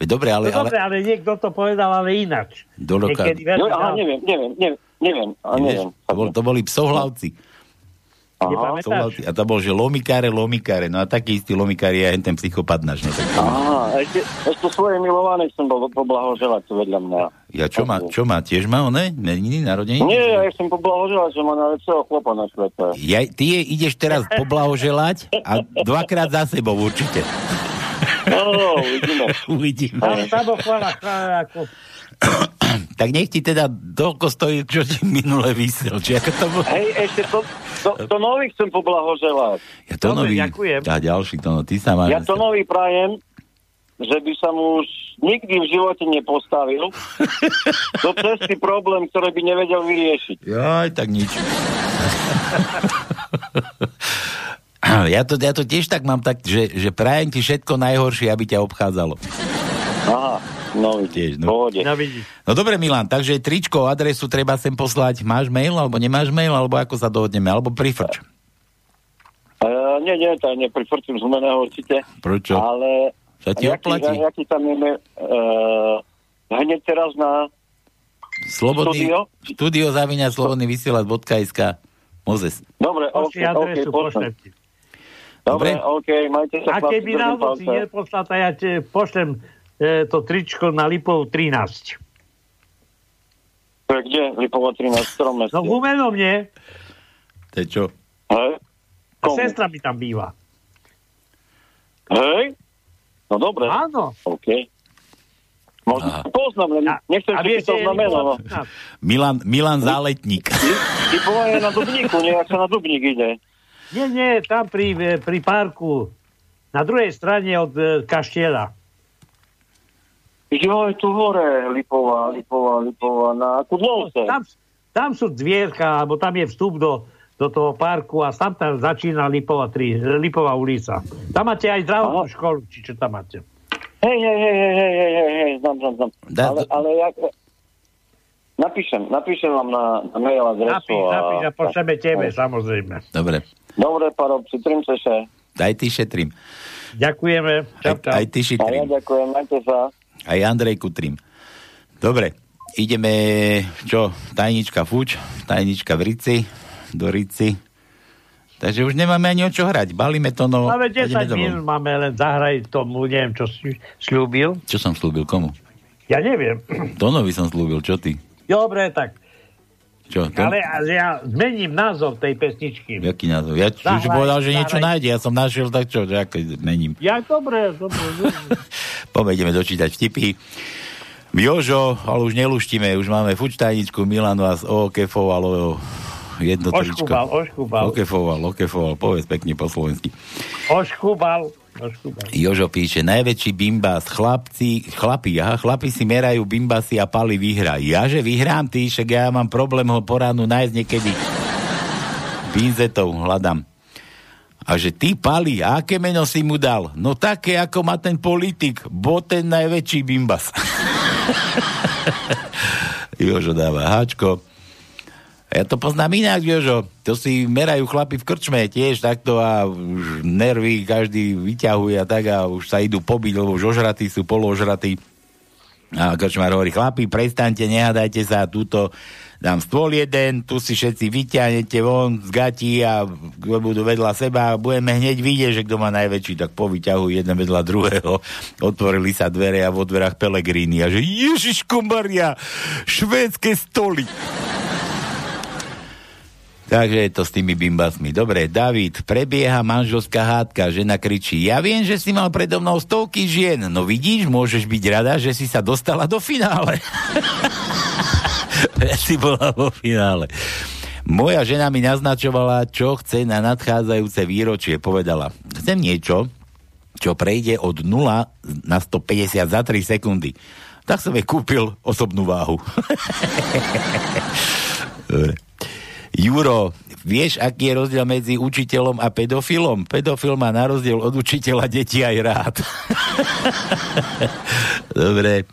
Dobre, ale... no ale... dobre, ale niekto to povedal, ale inač. Do loka... Niekedy No, aha, neviem, neviem, neviem, neviem, neviem. Vieš, to, bol, to boli psohlavci. Aha. Psohlavci. A to bol, že lomikáre, lomikáre. No a taký istý lomikári je aj ten psychopat náš. No, tak... Aha, ešte, ešte svoje milované som bol poblahoželať vedľa mňa. Ja čo má, čo má? Tiež má one? Meniny, narodeniny? Nie, ja chcem poblahoželať, že má najlepšieho chlopa na svete. Ja, ty jej ideš teraz poblahoželať a dvakrát za sebou určite. No, uvidíme. Uvidíme. Tam, tam bol chvála, chvála, ako... Tak nech ti teda toľko stojí, čo ti minule vysel. Či ako to bolo? Hej, ešte to, to, to nový chcem poblahoželať. Ja to nový. ďakujem. A ďalší to, no, ty sa máš. Ja to nový prajem, že by sa mu už nikdy v živote nepostavil do cesty problém, ktorý by nevedel vyriešiť. Jaj, tak nič. ja, to, ja to tiež tak mám tak, že, že prajem ti všetko najhoršie, aby ťa obchádzalo. Aha, nový, Tiež, no. no. pohode. No vidíš. No dobre, Milan, takže tričko, adresu treba sem poslať. Máš mail, alebo nemáš mail, alebo ako sa dohodneme, alebo prifrč. Uh, nie, nie, to nie, pri Fortune zmeného určite. Prečo? Ale Sa ti jaký, oplatí? jaký tam je uh, hneď teraz na Slobodný, Studio? studio zaviňa slobodný vysielač.sk Mozes. Dobre, ok, Pošli ok, adresu, pošlem. pošlem ti. Dobre, Dobre. ok, majte sa A keby náhodou si neposlal, ja ti pošlem e, to tričko na Lipov 13. To je kde? Lipovo 13, v ktorom meste? No v Humenom nie. To je čo? Hej? A sestra mi tam býva. Hej? No dobre. Áno. OK. Možno Aha. to poznám, len nechcem si viete, pýtať na meno. No. Milan, Milan Záletník. Lipovo je na Dubníku, nejak sa na Dubník ide. Nie, nie, tam pri, pri parku. Na druhej strane od e, kaštieľa. Jo, je tu hore, Lipová, Lipová, Lipová, na Kudlovce. Tam, tam sú dvierka, alebo tam je vstup do, do toho parku a tam tam začína Lipová, 3, Lipová ulica. Tam máte aj zdravotnú školu, či čo tam máte. Hej, hej, hej, hej, hej, hej, hej, hej, znam, znam, znam. Ale, ale jak... Napíšem, napíšem vám na, na mail adresu. Napíš, napíš a pošleme tebe, Hej. samozrejme. Dobre. Dobre, parobci, trimce sa. Aj ty šetrím. Ďakujeme. Čau, Aj, aj ty A ja šetrím. ďakujem, majte sa. Aj Andrej Kutrim. Dobre. Ideme, čo? Tajnička fuč, tajnička v Rici, do Rici. Takže už nemáme ani o čo hrať. Balíme to, no... Máme a ideme 10 domov. minút, máme len zahraj tomu, neviem, čo si slúbil. Čo som slúbil, komu? Ja neviem. Tonovi som slúbil, čo ty? Dobre, tak. Čo? To? Ale ja zmením názov tej pesničky. Jaký názov? Ja Zahraj, už povedal, že niečo zahraj. nájde. Ja som našiel, tak čo, že ako mením. Ja, dobre, dobre. ideme dočítať vtipy. Jožo, ale už neluštíme, už máme fučtajničku, Milan vás okefoval o jedno tričko. Oškúbal, oškúbal. Okefoval, okefoval, povedz pekne po slovensky. Oškúbal. Jožo píše, najväčší bimbas, chlapci, chlapi, aha, chlapi si merajú bimbasy a pali vyhra. Ja, že vyhrám, ty, však ja mám problém ho po nájsť niekedy. Binzetov hľadám. A že ty, Pali, aké meno si mu dal? No také, ako má ten politik, bo ten najväčší bimbas. Jožo dáva háčko. Ja to poznám inak, Jožo. To si merajú chlapi v krčme tiež takto a už nervy každý vyťahuje a tak a už sa idú pobiť, lebo už ožratí sú, položratí. A krčmár hovorí, chlapi, prestaňte, nehádajte sa, túto dám stôl jeden, tu si všetci vyťahnete von z gati a budú vedľa seba a budeme hneď vidieť, že kto má najväčší, tak povyťahujú jeden vedľa druhého. Otvorili sa dvere a vo dverách Pelegrini a že Ježiško Maria, švédske stoly. Takže je to s tými bimbasmi. Dobre, David, prebieha manželská hádka, žena kričí, ja viem, že si mal predo mnou stovky žien, no vidíš, môžeš byť rada, že si sa dostala do finále. ja si bola vo finále. Moja žena mi naznačovala, čo chce na nadchádzajúce výročie. Povedala, chcem niečo, čo prejde od 0 na 150 za 3 sekundy. Tak som jej kúpil osobnú váhu. Dobre. Juro, vieš, aký je rozdiel medzi učiteľom a pedofilom? Pedofil má na rozdiel od učiteľa deti aj rád. Dobre.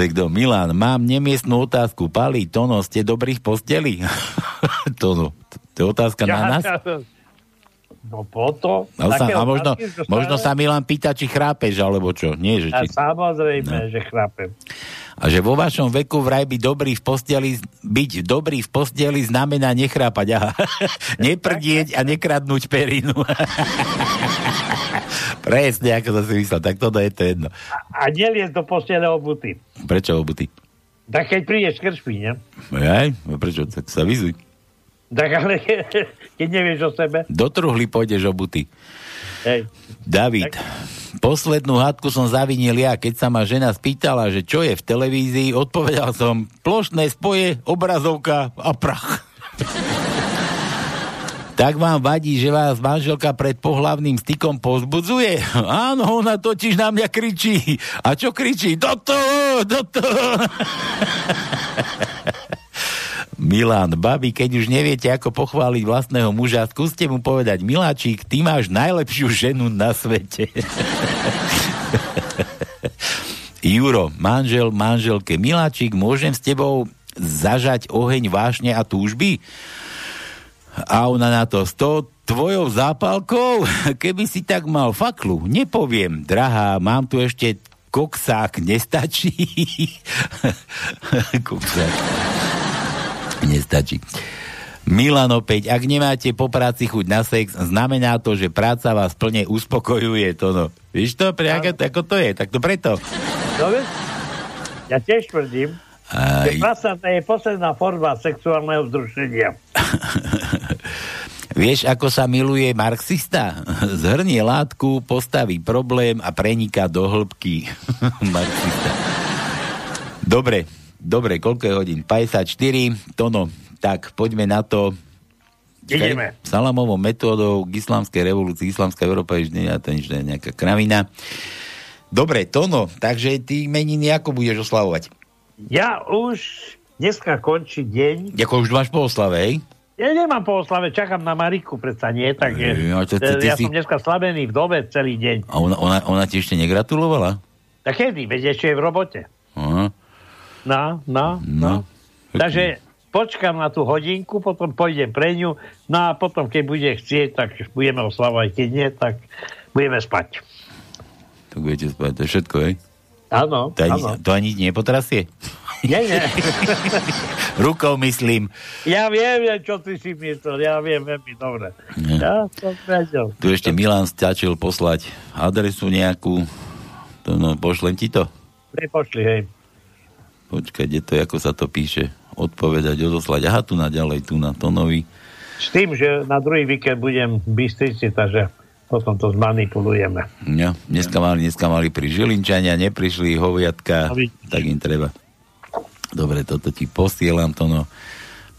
Je kto? Milan, mám nemiestnú otázku. Pali, Tono, ste dobrých posteli? Tono, to je otázka na nás? No potom. No sa, a možno, že možno sa Milan pýta, či chrápeš, alebo čo. Nie, že A či... samozrejme, že chrápem. A že vo vašom veku vraj byť dobrý v posteli, byť dobrý v posteli znamená nechrápať. Aha. Neprdieť a nekradnúť perinu. Presne, ako som si myslel. Tak toto je to jedno. A neliesť do postele obuty. Prečo obuty? Tak keď prídeš krčmy, ne? Aj, no prečo? Tak sa vyzuj. Tak ale keď nevieš o sebe. Do truhly pôjdeš obuty. Hej. David, poslednú hádku som zavinil ja, keď sa ma žena spýtala, že čo je v televízii, odpovedal som plošné spoje, obrazovka a prach. tak vám vadí, že vás manželka pred pohlavným stykom pozbudzuje? Áno, ona totiž na mňa kričí. A čo kričí? Do toho, do toho. Milan, babi, keď už neviete, ako pochváliť vlastného muža, skúste mu povedať, Miláčik, ty máš najlepšiu ženu na svete. Juro, manžel, manželke, Miláčik, môžem s tebou zažať oheň vášne a túžby? A ona na to, s tou tvojou zápalkou, keby si tak mal faklu, nepoviem, drahá, mám tu ešte koksák, nestačí? koksák. Nestačí. Milan opäť, ak nemáte po práci chuť na sex, znamená to, že práca vás plne uspokojuje, to no. Víš to, pre, ako, ako to je, tak to preto. Dobre? Ja tiež tvrdím, Aj. že práca to je posledná forma sexuálneho vzrušenia. Vieš, ako sa miluje marxista? Zhrnie látku, postaví problém a preniká do hĺbky. marxista. Dobre, dobre, koľko je hodín? 54, Tono, tak poďme na to. Ideme. Salamovou metódou k islamskej revolúcii, islamská Európa je nie, to nič, je nejaká kravina. Dobre, Tono, takže ty meniny ako budeš oslavovať? Ja už dneska končí deň. Ako už máš po oslave, hej? Ja nemám po oslave, čakám na Mariku, predsa nie, takže Ja, to- ty- ty ja si- som dneska slabený v dobe celý deň. A ona, ona, ona ti ešte negratulovala? Tak kedy? Veď ešte je v robote. Aha. No, no, No. Takže počkám na tú hodinku, potom pôjdem pre ňu, no a potom, keď bude chcieť, tak budeme oslavovať, keď nie, tak budeme spať. Tak budete spať, to je všetko, hej? Áno, To ani, áno. to ani nepotrasie? Nie, nie. Rukou myslím. Ja viem, čo ty si myslel, ja viem veľmi dobre. Ja som vedel. Tu ešte Milan stačil poslať adresu nejakú. To, no, pošlem ti to. Prepošli, hej. Počkaj, kde to, je, ako sa to píše? Odpovedať, odoslať. Aha, tu na ďalej, tu na Tonovi. S tým, že na druhý víkend budem v Bystrici, takže potom to zmanipulujeme. Ja, dneska mali, dneska mali pri Žilinčania, neprišli hoviatka, No, tak im treba. Dobre, toto ti posielam, to no.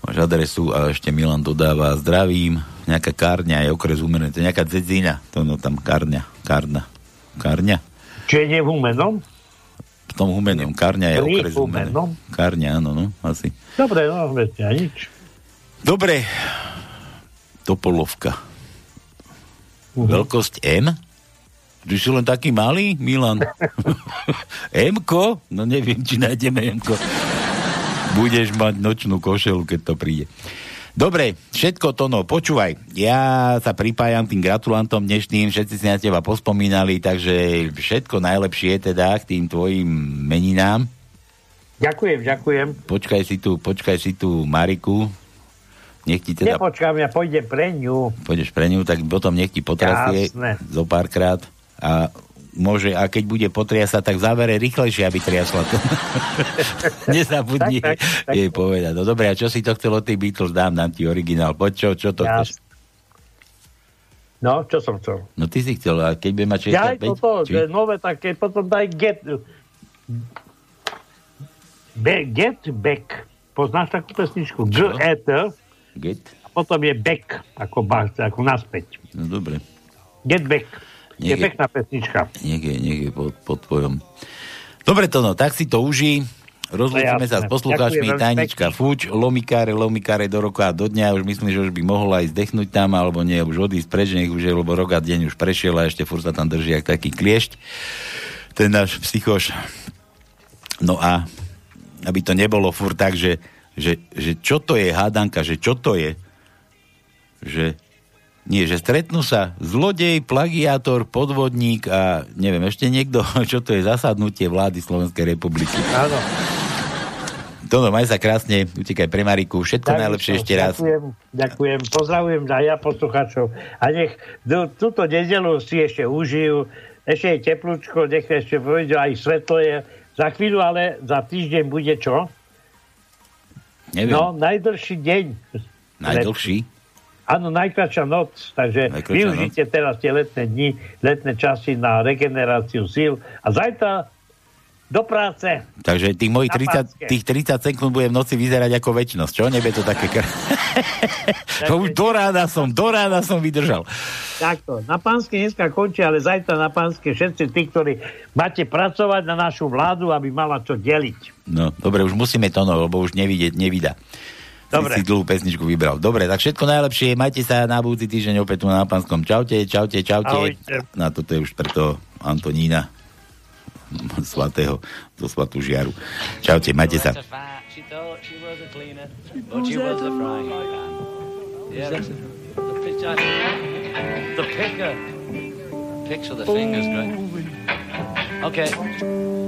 Máš adresu a ešte Milan dodáva zdravím. Nejaká kárňa je okres umené. To je nejaká dzedzina. To no tam kárňa. Kárna. Kárňa. Čiže nie v Humenom? V tom Humenom. Kárňa je okres. Humennom? Kárňa, áno, no, asi. Dobre, no, ja nič. Dobre. Topolovka. Mhm. Veľkosť M? Ty si len taký malý, Milan? M-ko? No neviem, či nájdeme M-ko. Budeš mať nočnú košelu, keď to príde. Dobre, všetko to no, počúvaj, ja sa pripájam tým gratulantom dnešným, všetci si na teba pospomínali, takže všetko najlepšie teda k tým tvojim meninám. Ďakujem, ďakujem. Počkaj si tu, počkaj si tu Mariku, nech ti teda Nepočkám, ja pôjdem pre ňu. pôjdeš pre ňu, tak potom nech ti potrasie zo párkrát a môže, a keď bude potriasať, tak v závere rýchlejšie, aby triasla to. Nezabudni Tak, tak, tak. jej povedať. No dobre, a čo si to chcel od tých Beatles? Dám, dám ti originál. Poď, čo, čo to Ja- chceš? No, čo som chcel? No ty si chcel, a keď bude mať Ja aj 65? toto, či- nové také, potom daj get... Be, get back. Poznáš takú pesničku? G, E, T. Get? A potom je back, ako, ako naspäť. No dobre. Get back. Je Nie, pekná pesnička. Je, nech je pod, pod tvojom. Dobre to no, tak si to uží. Rozlúčime No sa s poslucháčmi Tajnička Fuč, lomikáre, lomikáre do roka a do dňa. Už myslím, že už by mohol aj zdechnúť tam, alebo nie, už odísť preč, nech už je, lebo rok a deň už prešiel a ešte furt sa tam drží jak taký kliešť. Ten náš psychoš. No a aby to nebolo furt tak, že, že, že čo to je hádanka, že čo to je, že Nie, že stretnú sa zlodej, plagiátor, podvodník a neviem, ešte niekto, čo to je zasadnutie vlády Slovenskej republiky. Áno. Tono, maj sa krásne, utekaj pre Mariku, všetko Takisto, najlepšie ešte raz. Ďakujem, ďakujem, pozdravujem aj ja posluchačov a nech do, túto nedelu si ešte užijú, ešte je teplúčko, nech ešte pôjde, aj svetlo je. Za chvíľu, ale za týždeň bude čo? Neviem. No, najdlhší deň. Najdlhší? Áno, najkračšia noc, takže Najkračšia využite teraz tie letné dni, letné časy na regeneráciu síl a zajtra do práce. Takže tých mojich Na 30, tých 30 sekúnd bude v noci vyzerať ako väčnosť, čo? Nebe to také... Kr... to už do rána som, do rána som vydržal. Takto, na pánske dneska končí, ale zajtra na pánske všetci tí, ktorí máte pracovať na našu vládu, aby mala čo deliť. No, dobre, už musíme to, no, lebo už nevidieť, nevydá. Dobre. Si, dlhú pesničku vybral. Dobre, tak všetko najlepšie. Majte sa na budúci týždeň opäť tu na Pánskom. Čaute, čaute, čaute. Ahojte. Na toto je už preto Antonína svatého, zo svatú žiaru. Čaute, majte sa. The, picker. Picks with the fingers, great. Okay.